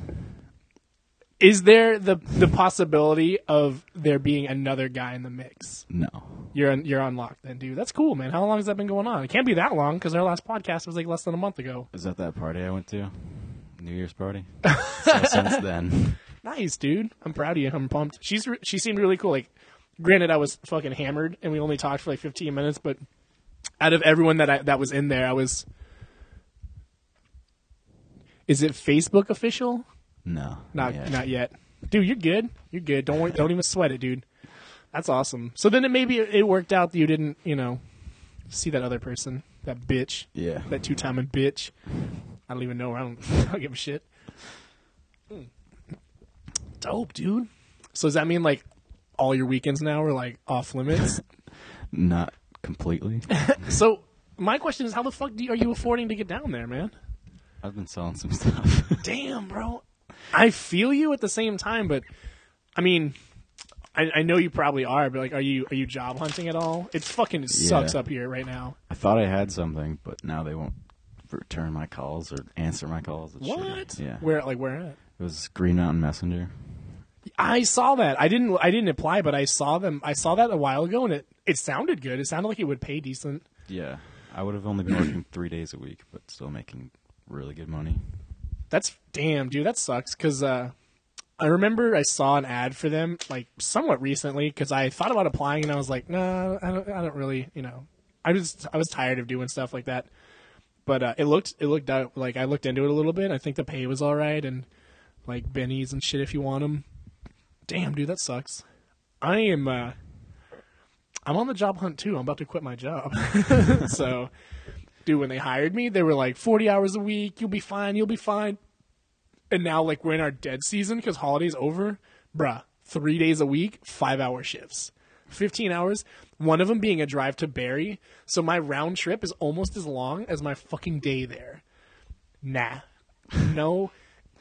is there the the possibility of there being another guy in the mix? No. You're on, you're unlocked then, dude. That's cool, man. How long has that been going on? It can't be that long because our last podcast was like less than a month ago. Is that that party I went to? New Year's party? so since then. Nice, dude. I'm proud of you. I'm pumped. She's re- she seemed really cool. Like, granted, I was fucking hammered and we only talked for like 15 minutes, but out of everyone that I, that was in there, I was. Is it Facebook official? No. Not yet. not yet, dude. You're good. You're good. Don't don't even sweat it, dude. That's awesome. So then it maybe it worked out that you didn't, you know, see that other person, that bitch, Yeah. that two timing bitch. I don't even know. I don't. I don't give a shit. Mm. Dope, dude. So does that mean like all your weekends now are like off limits? Not completely. so my question is, how the fuck do you, are you affording to get down there, man? I've been selling some stuff. Damn, bro. I feel you at the same time, but I mean, I, I know you probably are, but like, are you are you job hunting at all? It fucking sucks Yeah. up here right now. I thought I had something, but now they won't return my calls or answer my calls. It's What? shitty. Yeah. Where like where at? It was Green Mountain Messenger. I saw that. I didn't. I didn't apply, but I saw them. I saw that a while ago, and it it sounded good. It sounded like it would pay decent. Yeah. I would have only been working three days a week, but still making really good money. That's damn, dude. That sucks. Cause uh, I remember I saw an ad for them like somewhat recently. Cause I thought about applying, and I was like, nah, I don't. I don't really. You know, I was I was tired of doing stuff like that. But uh, it looked it looked out like I looked into it a little bit. I think the pay was all right, and like bennies and shit if you want them. Damn, dude, that sucks. I am. uh I'm on the job hunt too. I'm about to quit my job. so, dude, when they hired me, they were like 40 hours a week. You'll be fine. You'll be fine. And now, like, we're in our dead season because holiday's over. Bruh, three days a week, five hour shifts. 15 hours, one of them being a drive to Barre. So my round trip is almost as long as my fucking day there. Nah. No.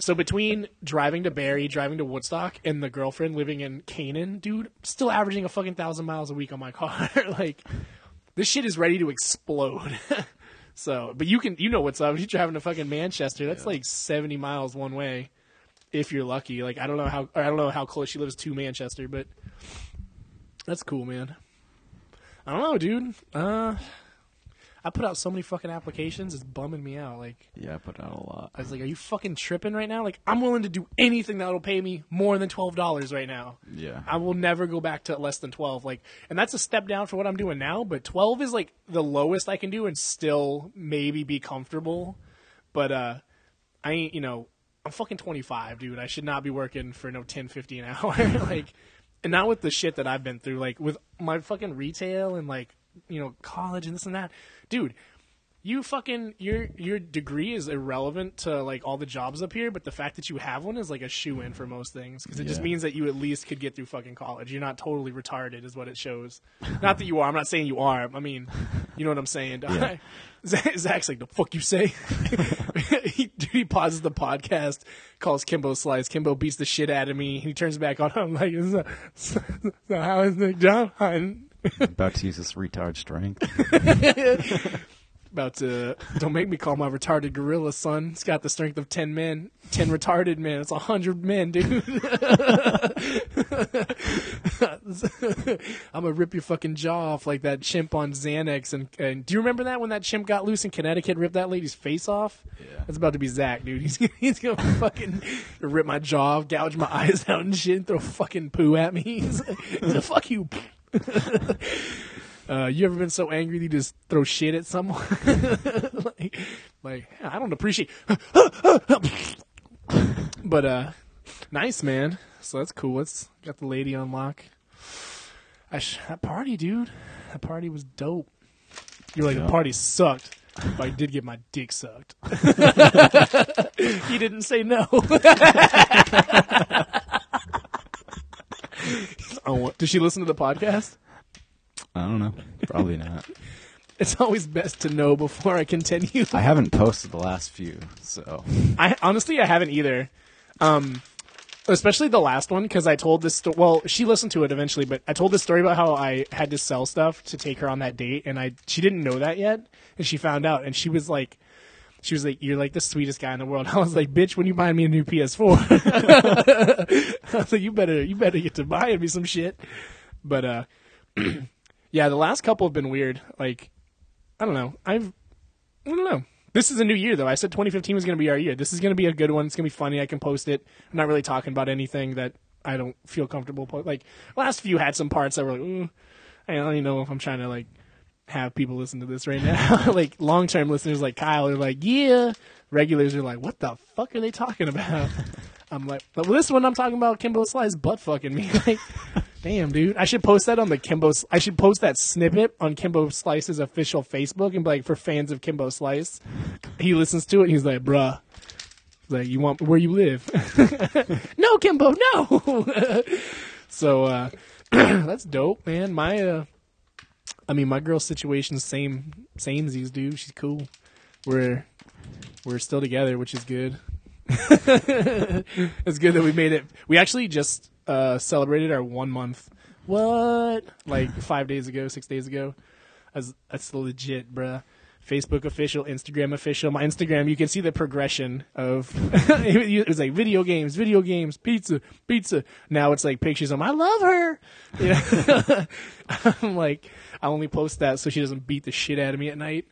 So between driving to Barre, driving to Woodstock, and the girlfriend living in Canaan, dude, still averaging a fucking thousand miles a week on my car. like, this shit is ready to explode. so, but you can, you know what's up. You're driving to fucking Manchester, that's like 70 miles one way, if you're lucky. Like, I don't know how, or I don't know how close she lives to Manchester, but that's cool, man. I don't know, dude. Uh, I put out so many fucking applications, it's bumming me out. Like, Yeah, I put out a lot. I was like, "Are you fucking tripping right now? Like, I'm willing to do anything that'll pay me more than twelve dollars right now. Yeah. I will never go back to less than twelve. Like, and that's a step down for what I'm doing now. But twelve is like the lowest I can do and still maybe be comfortable. But uh, I ain't, you know, I'm fucking 25, dude. I should not be working for no 10, 50 an hour. like, and not with the shit that I've been through. Like with my fucking retail and like you know college and this and that, dude you fucking your your degree is irrelevant to like all the jobs up here, but the fact that you have one is like a shoe in for most things because it just means that you at least could get through fucking college. You're not totally retarded, is what it shows. not that you are. I'm not saying you are. I mean, you know what I'm saying. Yeah. Zach's like the fuck you say. he, dude, he pauses the podcast, calls Kimbo Slice. Kimbo beats the shit out of me. He turns back on. I'm like, so, so how is the job? About to use this retard strength. About to don't make me call my retarded gorilla son. It's got the strength of ten men, ten retarded men. It's a hundred men, dude. I'm gonna rip your fucking jaw off like that chimp on Xanax. And, and do you remember that when that chimp got loose in Connecticut, ripped that lady's face off? Yeah. That's about to be Zach, dude. He's he's gonna fucking rip my jaw, off, gouge my eyes out and shit, and throw fucking poo at me. He's like, fuck you. Uh, you ever been so angry that you just throw shit at someone? like, like, I don't appreciate. but uh, nice man. So that's cool. It's got the lady on lock. I sh- that party, dude. That party was dope. You're like Yeah. the party sucked, but I did get my dick sucked. he didn't say no. Did she listen to the podcast? I don't know. Probably not. It's always best to know before I continue. I haven't posted the last few, so I honestly I haven't either. Um, especially the last one because I told this. Sto- well, she listened to it eventually, but I told this story about how I had to sell stuff to take her on that date, and I she didn't know that yet, and she found out, and she was like. She was like, "You're like the sweetest guy in the world." I was like, "Bitch, when you buying me a new PS4?" I was like, "You better, you better get to buying me some shit." But uh, yeah, the last couple have been weird. Like, I don't know. I've I don't know. This is a new year, though. I said 2015 was going to be our year. This is going to be a good one. It's going to be funny. I can post it. I'm not really talking about anything that I don't feel comfortable. Po- like last few had some parts that were like, I don't even know if I'm trying to like have people listen to this right now. like long term listeners like Kyle are like, yeah. Regulars are like, what the fuck are they talking about? I'm like, but this one I'm talking about Kimbo Slice butt fucking me. like, damn, dude. I should post that on the Kimbo. I should post that snippet on Kimbo Slice's official Facebook and be like, for fans of Kimbo Slice. He listens to it and he's like, bruh. Like, you want where you live? no, Kimbo, no. so uh, that's dope, man. My, uh, I mean, my girl's situation same same, samesies, dude. She's cool. We're we're still together, which is good. it's good that we made it. We actually just uh, celebrated our one month. What? Like five days ago, six days ago. That's, that's legit, bruh. Facebook official, Instagram official. My Instagram, you can see the progression of it was like video games, video games, pizza, pizza. Now it's like pictures of I love her. Yeah. I'm like, I only post that so she doesn't beat the shit out of me at night.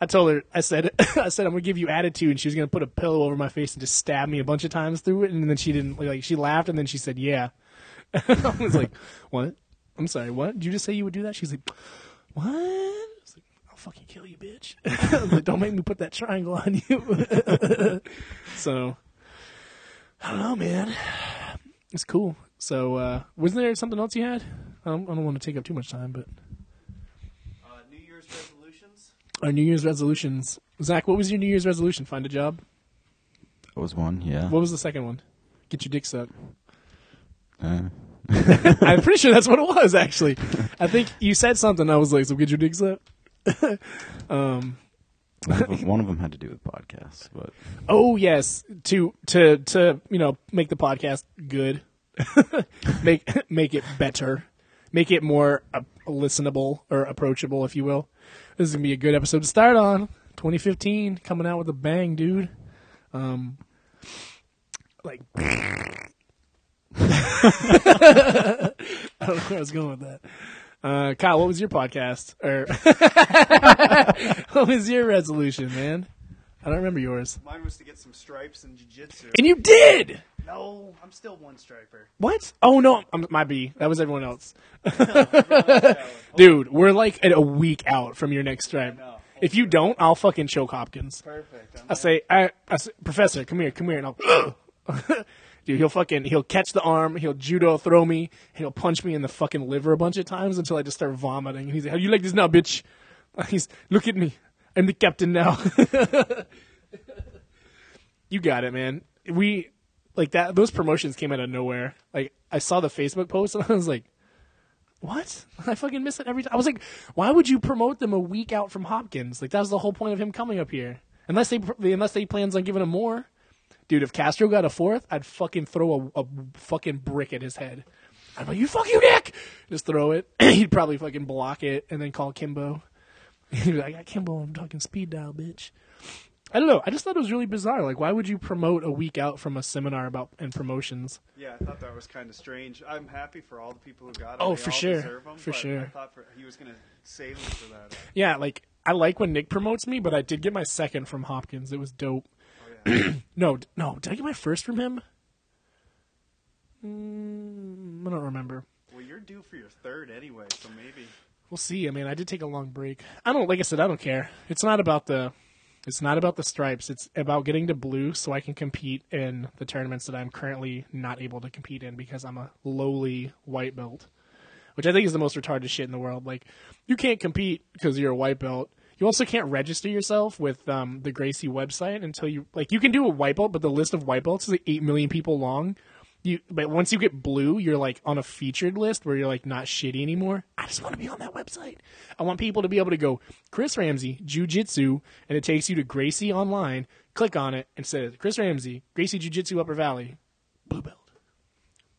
I told her, I said, I said I'm gonna give you attitude, and she was gonna put a pillow over my face and just stab me a bunch of times through it, and then she didn't. Like she laughed, and then she said, "Yeah." I was like, "What? I'm sorry. What? Did you just say you would do that?" She's like, "What?" I was like, "I'll fucking kill you, bitch." Like, "Don't make me put that triangle on you." so, I don't know, man. It's cool. So, uh, wasn't there something else you had? I don't, I don't want to take up too much time, but Uh, New Year's resolutions. our New Year's resolutions. Zach, what was your New Year's resolution? Find a job. that was one. Yeah. What was the second one? Get your dick sucked. Uh, I'm pretty sure that's what it was. Actually, I think you said something. I was like, "So get your dick sucked." um. one, of them, one of them had to do with podcasts, but Oh yes, to to to you know make the podcast good, make make it better, make it more uh, listenable or approachable, if you will. This is gonna be a good episode to start on. 2015 coming out with a bang, dude. Um, like I don't know where I was going with that. Uh, Kyle, what was your podcast or what was your resolution, man? I don't remember yours. Mine was to get some stripes in jiu-jitsu. And you did. No, I'm still one striper. What? Oh no, I'm, my B. That was everyone else. Dude, we're like at a week out from your next stripe. If you don't, I'll fucking choke Hopkins. Perfect. I'm I say, I, I say, Professor, come here, come here, and I'll. Dude, he'll fucking he'll catch the arm, he'll judo throw me, he'll punch me in the fucking liver a bunch of times until I just start vomiting. And he's like, "How you like this now, bitch?" He's look at me, I'm the captain now. you got it, man. We like that. Those promotions came out of nowhere. Like I saw the Facebook post and I was like, "What?" I fucking miss it every time. I was like, "Why would you promote them a week out from Hopkins? Like that was the whole point of him coming up here. Unless they unless they plans on giving him more." Dude, if Castro got a fourth, I'd fucking throw a, a fucking brick at his head. I'm like, you fuck you, Nick. Just throw it. He'd probably fucking block it and then call Kimbo. He'd be like, I got Kimbo. I'm talking speed dial, bitch. I don't know. I just thought it was really bizarre. Like, why would you promote a week out from a seminar about and promotions? Yeah, I thought that was kind of strange. I'm happy for all the people who got it. Oh, They for sure. deserve 'em, For sure. I thought for, he was going to save them for that. Yeah, like I like when Nick promotes me, but I did get my second from Hopkins. It was dope. No, no, did I get my first from him? Mm, I don't remember. well, you're due for your third anyway, so maybe. We'll see. I mean, I did take a long break. I don't like I said, I don't care. It's not about the it's not about the stripes. It's about getting to blue so I can compete in the tournaments that I'm currently not able to compete in because I'm a lowly white belt. Which I think is the most retarded shit in the world. Like you can't compete because you're a white belt. You also can't register yourself with um, the Gracie website until you like you can do a white belt, but the list of white belts is like eight million people long. You but once you get blue, you're like on a featured list where you're like not shitty anymore. I just want to be on that website. I want people to be able to go Chris Ramsey Jiu-Jitsu and it takes you to Gracie online. Click on it and says Chris Ramsey Gracie Jiu-Jitsu Upper Valley blue belt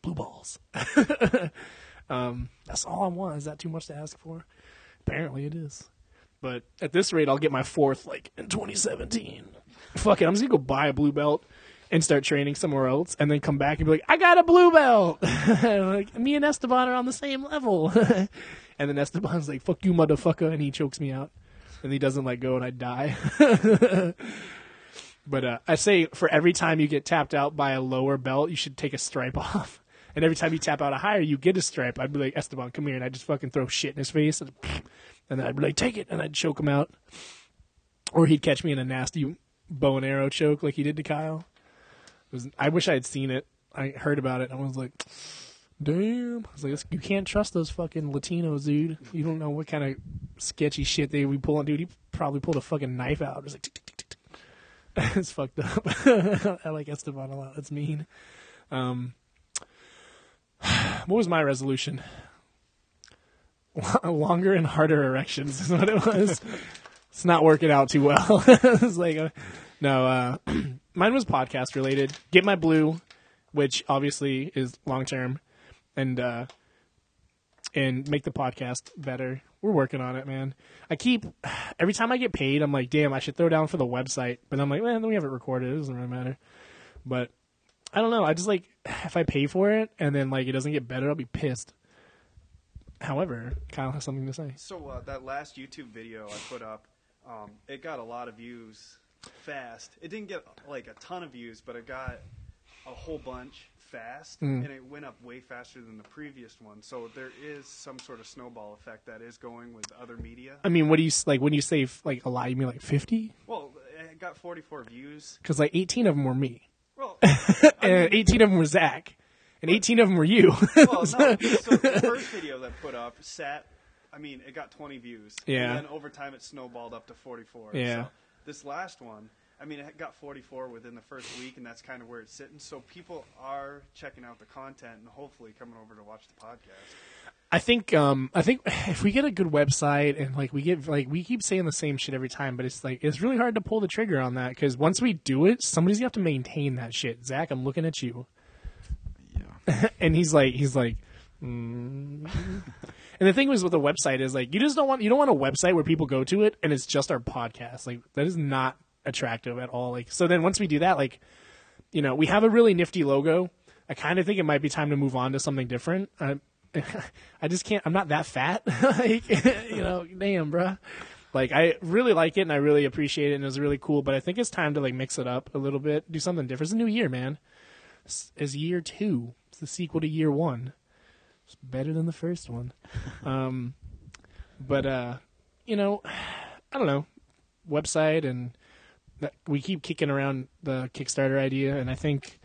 blue balls. um, that's all I want. Is that too much to ask for? Apparently it is. But at this rate, I'll get my fourth like in 2017. Fuck it, I'm just gonna go buy a blue belt and start training somewhere else, and then come back and be like, I got a blue belt. like me and Esteban are on the same level. and then Esteban's like, "Fuck you, motherfucker," and he chokes me out, and he doesn't let go, and I die. but uh, I say for every time you get tapped out by a lower belt, you should take a stripe off. And every time you tap out a higher, you get a stripe. I'd be like, Esteban, come here, and I'd just fucking throw shit in his face, and, and I'd be like, take it, and I'd choke him out. Or he'd catch me in a nasty bow and arrow choke like he did to Kyle. Was, I wish I had seen it. I heard about it, and I was like, damn. I was like, you can't trust those fucking Latinos, dude. You don't know what kind of sketchy shit they be pulling. Dude, he probably pulled a fucking knife out. It was like, it's fucked up. I like Esteban a lot. That's mean. Um, what was my resolution? Longer and harder erections is what it was. it's not working out too well. it's like, uh, no, uh, mine was podcast related. Get my blue, which obviously is long term, and uh, and make the podcast better. We're working on it, man. I keep every time I get paid, I'm like, damn, I should throw down for the website, but I'm like, man, we have it recorded. It doesn't really matter. But I don't know. I just like if I pay for it and then like it doesn't get better, I'll be pissed. However, Kyle has something to say. So uh, that last YouTube video I put up, um, it got a lot of views fast. It didn't get like a ton of views, but it got a whole bunch fast, Mm. and it went up way faster than the previous one. So there is some sort of snowball effect that is going with other media. I mean, what do you like when you say like a lot? You mean like fifty? Well, it got 44 views. Because like eighteen of them were me, Well, and eighteen of them were Zach, and eighteen of them were you. well, no. So the first video that put up sat. I mean, it got 20 views. Yeah. And then over time, it snowballed up to 44. Yeah. So this last one, I mean, it got 44 within the first week, and that's kind of where it's sitting. So people are checking out the content and hopefully coming over to watch the podcast. I think um I think if we get a good website and like we get like we keep saying the same shit every time, but it's like it's really hard to pull the trigger on that because once we do it, somebody's gonna have to maintain that shit. Zach, I'm looking at you. and he's like he's like. Mm. and the thing was with the website is like you just don't want you don't want a website where people go to it and it's just our podcast. Like that is not attractive at all. Like so then once we do that like you know we have a really nifty logo. I kind of think it might be time to move on to something different. I, I just can't i'm not that fat. Like you know damn bruh. Like i really like it and i really appreciate it and it was really cool but i think it's time to like mix it up a little bit do something different. It's a new year man. It's- it's year two it's the sequel to year one it's better than the first one um but uh you know i don't know website and that we keep kicking around the kickstarter idea and i think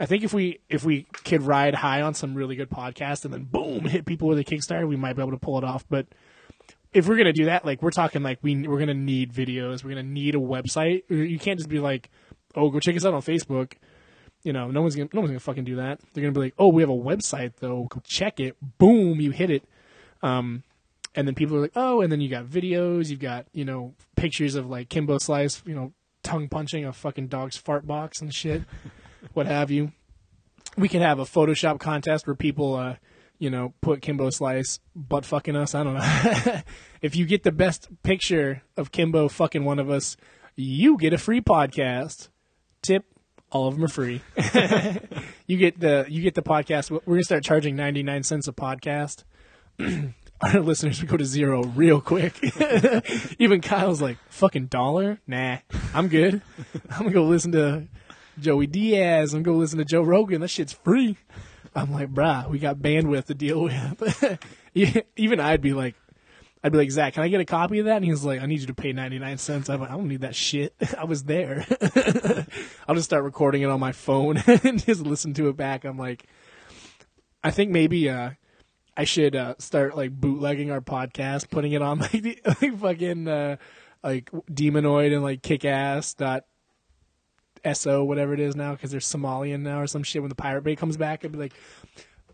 I think if we if we could ride high on some really good podcast and then boom hit people with a Kickstarter, we might be able to pull it off. But if we're gonna do that, like we're talking like we we're gonna need videos, we're gonna need a website. You can't just be like, oh, go check us out on Facebook. You know, no one's gonna no one's gonna fucking do that. They're gonna be like, oh, we have a website though. Go check it. Boom, you hit it. Um, and then people are like, oh, and then you got videos, you've got you know pictures of like Kimbo Slice, you know, tongue punching a fucking dog's fart box and shit what have you. we can have a Photoshop contest where people, uh, you know, put Kimbo Slice butt fucking us. I don't know. if you get the best picture of Kimbo fucking one of us, you get a free podcast. Tip, all of them are free. you get the you get the podcast. We're gonna start charging ninety nine cents a podcast. Our listeners would go to zero real quick. Even Kyle's like, fucking dollar? Nah, I'm good. I'm gonna go listen to Joey Diaz. I'm gonna go listen to Joe Rogan. That shit's free. I'm like, "Bruh, we got bandwidth to deal with. Even I'd be like, I'd be like, Zach, can I get a copy of that? And he's like, I need you to pay 99 cents. I'm like, I don't need that shit. I was there. I'll just start recording it on my phone and just listen to it back. I'm like, I think maybe, uh, I should uh, start like bootlegging our podcast, putting it on like the like fucking uh, like Demonoid and like Kickass dot so whatever it is now because they're Somalian now or some shit. When the Pirate Bay comes back, it'd be like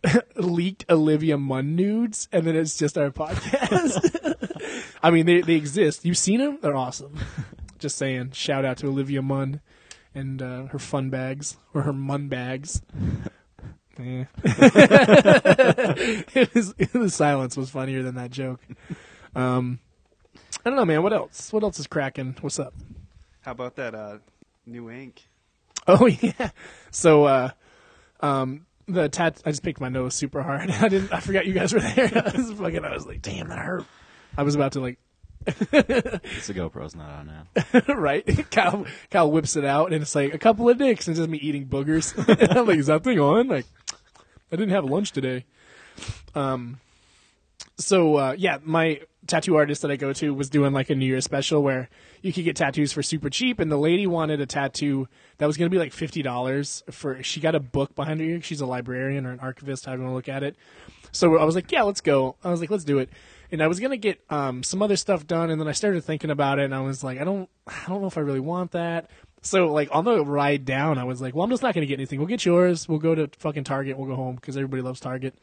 leaked Olivia Munn nudes, and then it's just our podcast. I mean, they they exist. You've seen them? They're awesome. Just saying. Shout out to Olivia Munn and uh, her fun bags or her Munn bags. Yeah. it was, the silence was funnier than that joke. Um, I don't know, man. What else? What else is cracking? What's up? How about that uh, new ink? Oh yeah. So uh, um, the tat. I just picked my nose super hard. I didn't. I forgot you guys were there. I was fucking. I was like, damn, that hurt. I was about to like. It's a GoPro's not on now. right? Kyle, Kyle whips it out, and it's like a couple of dicks, and it's just me eating boogers. I'm like, is that thing on? Like, I didn't have lunch today. Um, so uh, yeah, my tattoo artist that I go to was doing like a New Year special where you could get tattoos for super cheap, and the lady wanted a tattoo that was going to be like fifty dollars for. She got a book behind her. She's a librarian or an archivist. You want to look at it? So I was like, yeah, let's go. I was like, let's do it. And I was gonna get um, some other stuff done, and then I started thinking about it, and I was like, I don't, I don't know if I really want that. So like on the ride down, I was like, well, I'm just not gonna get anything. We'll get yours. We'll go to fucking Target. We'll go home because everybody loves Target.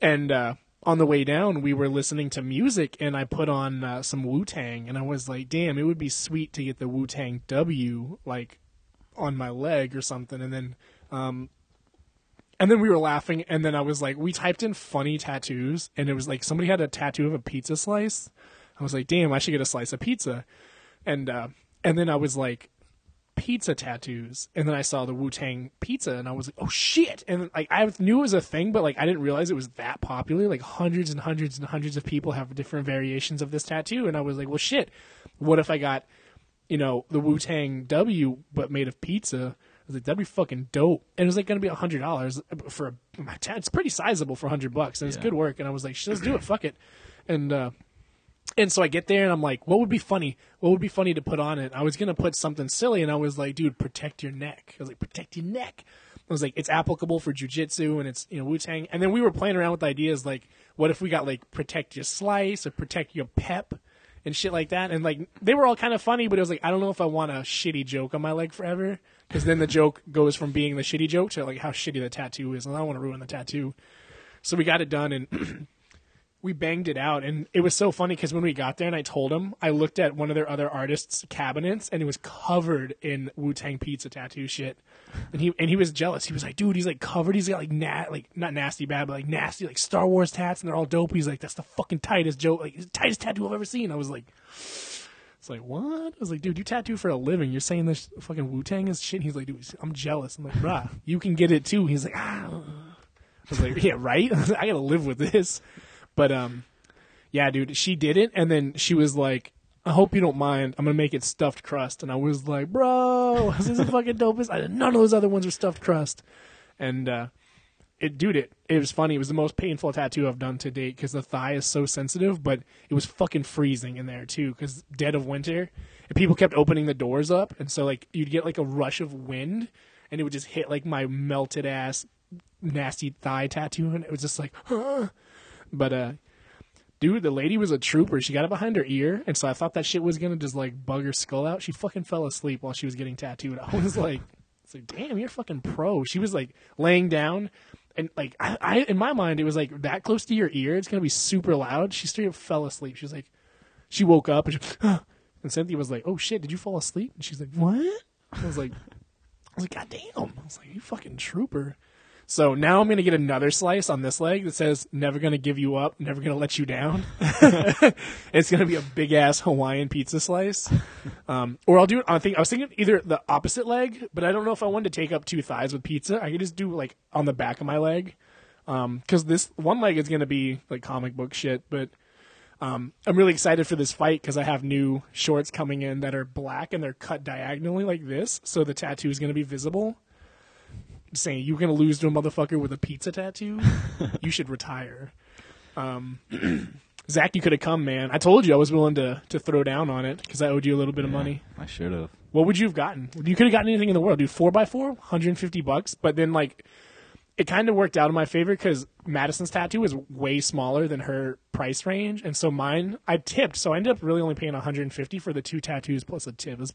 And uh, on the way down, we were listening to music, and I put on uh, some Wu Tang, and I was like, damn, it would be sweet to get the Wu Tang W like on my leg or something, and then. Um, and then we were laughing, and then I was like, we typed in funny tattoos, and it was like somebody had a tattoo of a pizza slice. I was like, damn, I should get a slice of pizza, and uh, and then I was like, pizza tattoos, and then I saw the Wu Tang pizza, and I was like, oh shit! And like I knew it was a thing, but like I didn't realize it was that popular. Like hundreds and hundreds and hundreds of people have different variations of this tattoo, and I was like, well shit, what if I got, you know, the Wu Tang W but made of pizza? I was like, that'd be fucking dope. And it was like going to be a hundred dollars for a, my it's pretty sizable for a hundred bucks and it's Yeah. good work. And I was like, let's do it. Fuck it. And, uh, and so I get there and I'm like, what would be funny? What would be funny to put on it? I was going to put something silly and I was like, dude, protect your neck. I was like, protect your neck. I was like, it's applicable for jujitsu and it's, you know, Wu Tang. And then we were playing around with ideas like, what if we got like protect your slice or protect your pep? and shit like that. And like they were all kind of funny, but it was like I don't know if I want a shitty joke on my leg forever because then the joke goes from being the shitty joke to like how shitty the tattoo is, and I don't want to ruin the tattoo. So we got it done and we banged it out, and it was so funny because when we got there and I told him, I looked at one of their other artists' cabinets and it was covered in Wu Tang Pizza tattoo shit. And he and he was jealous. He was like, "Dude, he's like covered. He's got like nat like not nasty bad, but like nasty like Star Wars tats, and they're all dope." He's like, "That's the fucking tightest joke, like tightest tattoo I've ever seen." I was like, "It's like what?" I was like, "Dude, you tattoo for a living. You're saying this fucking Wu Tang is shit." He's like, "Dude, I'm jealous." I'm like, "Bruh, you can get it too." He's like, "Ah." I was like, "Yeah, right. I gotta live with this." But um, yeah, dude, she did it, and then she was like, "I hope you don't mind. I'm gonna make it stuffed crust." And I was like, "Bro, this is the fucking dopest." I, none of those other ones are stuffed crust, and uh, it, dude, it it was funny. It was the most painful tattoo I've done to date because the thigh is so sensitive, but it was fucking freezing in there too because dead of winter, and people kept opening the doors up, and so like you'd get like a rush of wind, and it would just hit like my melted ass nasty thigh tattoo, and it was just like, but uh dude, the lady was a trooper. She got it behind her ear, and so I thought that shit was gonna just like bug her skull out. She fucking fell asleep while she was getting tattooed. I was like, it's like, damn, you're fucking pro. She was like laying down, and like I, I in my mind, it was like that close to your ear. It's gonna be super loud. She straight up fell asleep. She was like, she woke up and she, and Cynthia was like, oh shit, did you fall asleep? And she's like, what? I was like. I was like, God damn. I was like, you fucking trooper. So now I'm gonna get another slice on this leg that says "Never gonna give you up, never gonna let you down." it's gonna be a big ass Hawaiian pizza slice, um, or I'll do it. I think I was thinking either the opposite leg, but I don't know if I wanted to take up two thighs with pizza. I could just do like on the back of my leg, because this one leg is gonna be like comic book shit. But um, I'm really excited for this fight because I have new shorts coming in that are black and they're cut diagonally like this, so the tattoo is gonna be visible saying you're gonna lose to a motherfucker with a pizza tattoo, you should retire. Um, Zach, you could have come, man. I told you I was willing to to throw down on it because I owed you a little bit of money. I should have. What would you have gotten? You could have gotten anything in the world, dude. Four by four, 150 bucks. But then like, it kind of worked out in my favor because Madison's tattoo is way smaller than her price range, and so mine I tipped, so I ended up really only paying 150 for the two tattoos plus a tip. It was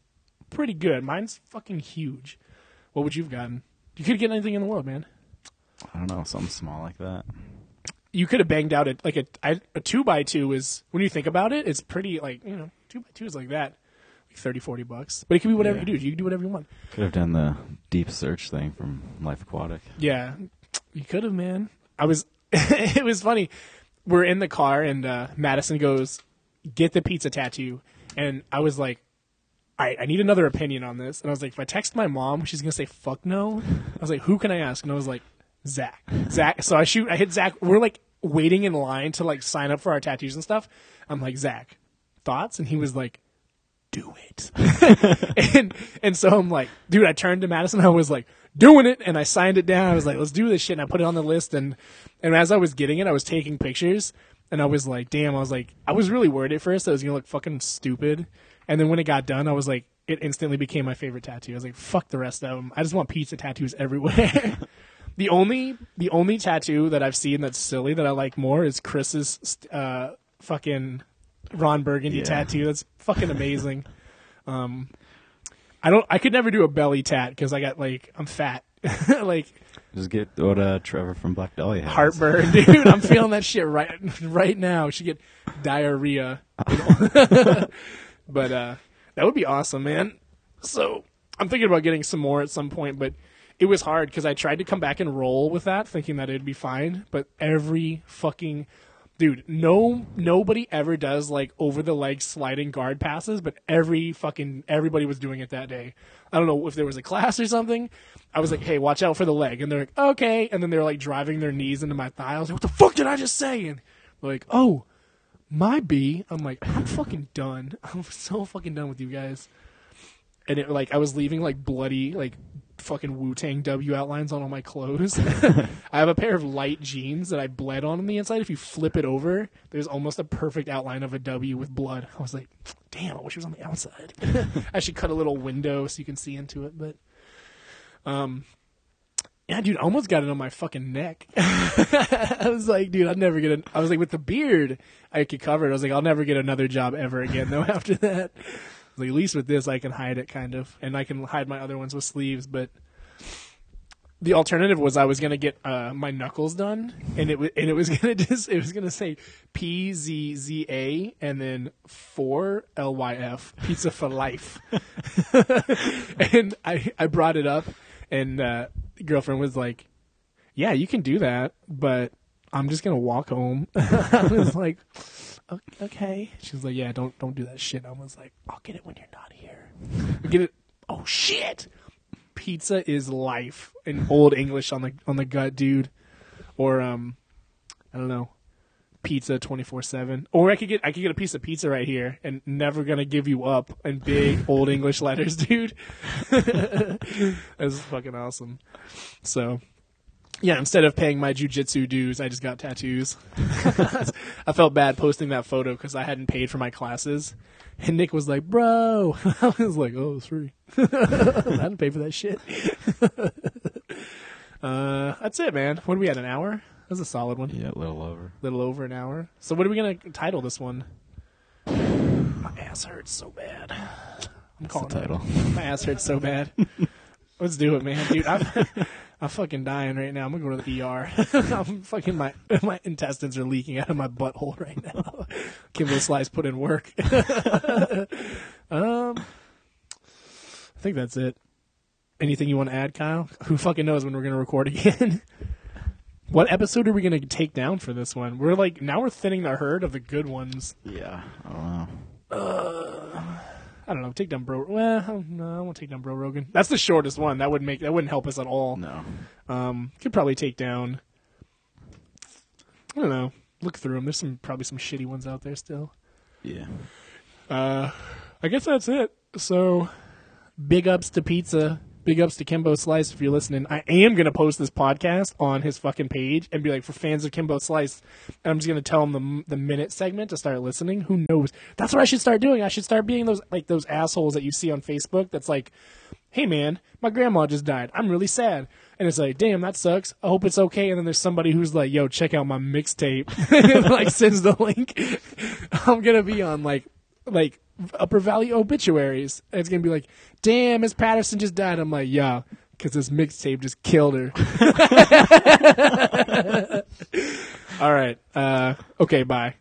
pretty good. Mine's fucking huge. What would you have gotten? You could get anything in the world, man. I don't know, something small like that. You could have banged out a like a I- a two by two is when you think about it, it's pretty like you know two by two is like that, like 30, 40 bucks. But it could be whatever Yeah. you do. You can do whatever you want. Could have done the deep search thing from Life Aquatic. Yeah, you could have, man. I was. it was funny. We're in the car and uh, Madison goes, "Get the pizza tattoo," and I was like, I, I need another opinion on this. And I was like, if I text my mom, she's gonna say fuck no. I was like, who can I ask? And I was like, Zach. Zach. So I shoot. I hit Zach. We're like waiting in line to like sign up for our tattoos and stuff. I'm like, Zach, thoughts? And he was like, do it. and and so I'm like, dude, I turned to Madison. I was like, doing it, and I signed it down. I was like, let's do this shit. And I put it on the list. And and as I was getting it, I was taking pictures. And I was like, damn. I was like, I was really worried at first that it was gonna look fucking stupid. And then when it got done, I was like, it instantly became my favorite tattoo. I was like, fuck the rest of them. I just want pizza tattoos everywhere. the only the only tattoo that I've seen that's silly that I like more is Chris's uh, fucking Ron Burgundy Yeah. tattoo. That's fucking amazing. um, I don't. I could never do a belly tat because I got like I'm fat. like Just get what uh, Trevor from Black Dahlia has. heartburn, dude. I'm feeling that shit right right now. She get diarrhea. But uh that would be awesome, man. So I'm thinking about getting some more at some point, but it was hard because I tried to come back and roll with that, thinking that it'd be fine. But every fucking dude, no nobody ever does like over the leg sliding guard passes, but every fucking everybody was doing it that day. I don't know if there was a class or something. I was like, hey, watch out for the leg, and they're like, okay, and then they're like driving their knees into my thighs. Like, what the fuck did I just say? And like, oh, my B. I'm like, I'm fucking done. I'm so fucking done with you guys. And it like I was leaving like bloody like fucking Wu Tang W outlines on all my clothes. I have a pair of light jeans that I bled on on the inside. If you flip it over, there's almost a perfect outline of a W with blood. I was like, damn, I wish it was on the outside. I should cut a little window so you can see into it, but um yeah, dude, I almost got it on my fucking neck. I was like, dude, I'd never get. it. I was like, with the beard, I could cover it. I was like, I'll never get another job ever again, though. After that, like, at least with this, I can hide it, kind of, and I can hide my other ones with sleeves. But the alternative was I was gonna get uh, my knuckles done, and it was and it was gonna just it was gonna say P Z Z A and then four L Y F pizza for life. and I I brought it up, and uh, girlfriend was like, "Yeah, you can do that, but I'm just gonna walk home." I was like, "Okay." She was like, "Yeah, don't don't do that shit." I was like, "I'll get it when you're not here." Get it? Oh shit! Pizza is life in old English on the on the gut, dude. Or um, I don't know pizza 24/7 or I could get I could get a piece of pizza right here and never going to give you up in big old English letters dude. That's fucking awesome. So yeah instead of paying my jujitsu dues I just got tattoos. I felt bad posting that photo cuz I hadn't paid for my classes. And Nick was like bro. I was like oh it's free. I didn't pay for that shit. Uh that's it man. What are we at an hour that's a solid one Yeah, a little over. little over an hour. So what are we gonna title this one? My ass hurts so bad. I'm That's calling the it. title. My ass hurts so bad. Let's do it, man, dude. I'm, I'm fucking dying right now. I'm gonna go to the ER. I'm fucking my my intestines are leaking out of my butthole right now. Kimbo Slice put in work. um, I think that's it. anything you want to add, Kyle? Who fucking knows when we're gonna record again? What episode are we gonna take down for this one? We're like now we're thinning the herd of the good ones. Yeah. I don't know. I don't know. Take down bro. Well, no, I won't take down bro Rogan. That's the shortest one. That would make that wouldn't help us at all. No. Um, could probably take down. I don't know. Look through them. There's some probably some shitty ones out there still. Yeah. Uh, I guess that's it. So, big ups to pizza. Big ups to Kimbo Slice if you're listening. I am gonna post this podcast on his fucking page and be like, for fans of Kimbo Slice, I'm just gonna tell him the the minute segment to start listening. Who knows? That's what I should start doing. I should start being those like those assholes that you see on Facebook. That's like, hey man, my grandma just died. I'm really sad. And it's like, damn, that sucks. I hope it's okay. And then there's somebody who's like, yo, check out my mixtape. like sends the link. I'm gonna be on like like Upper Valley obituaries. And it's gonna be like, damn, Miss Patterson just died. I'm like, yeah, because this mixtape just killed her. All right. Uh, okay. Bye.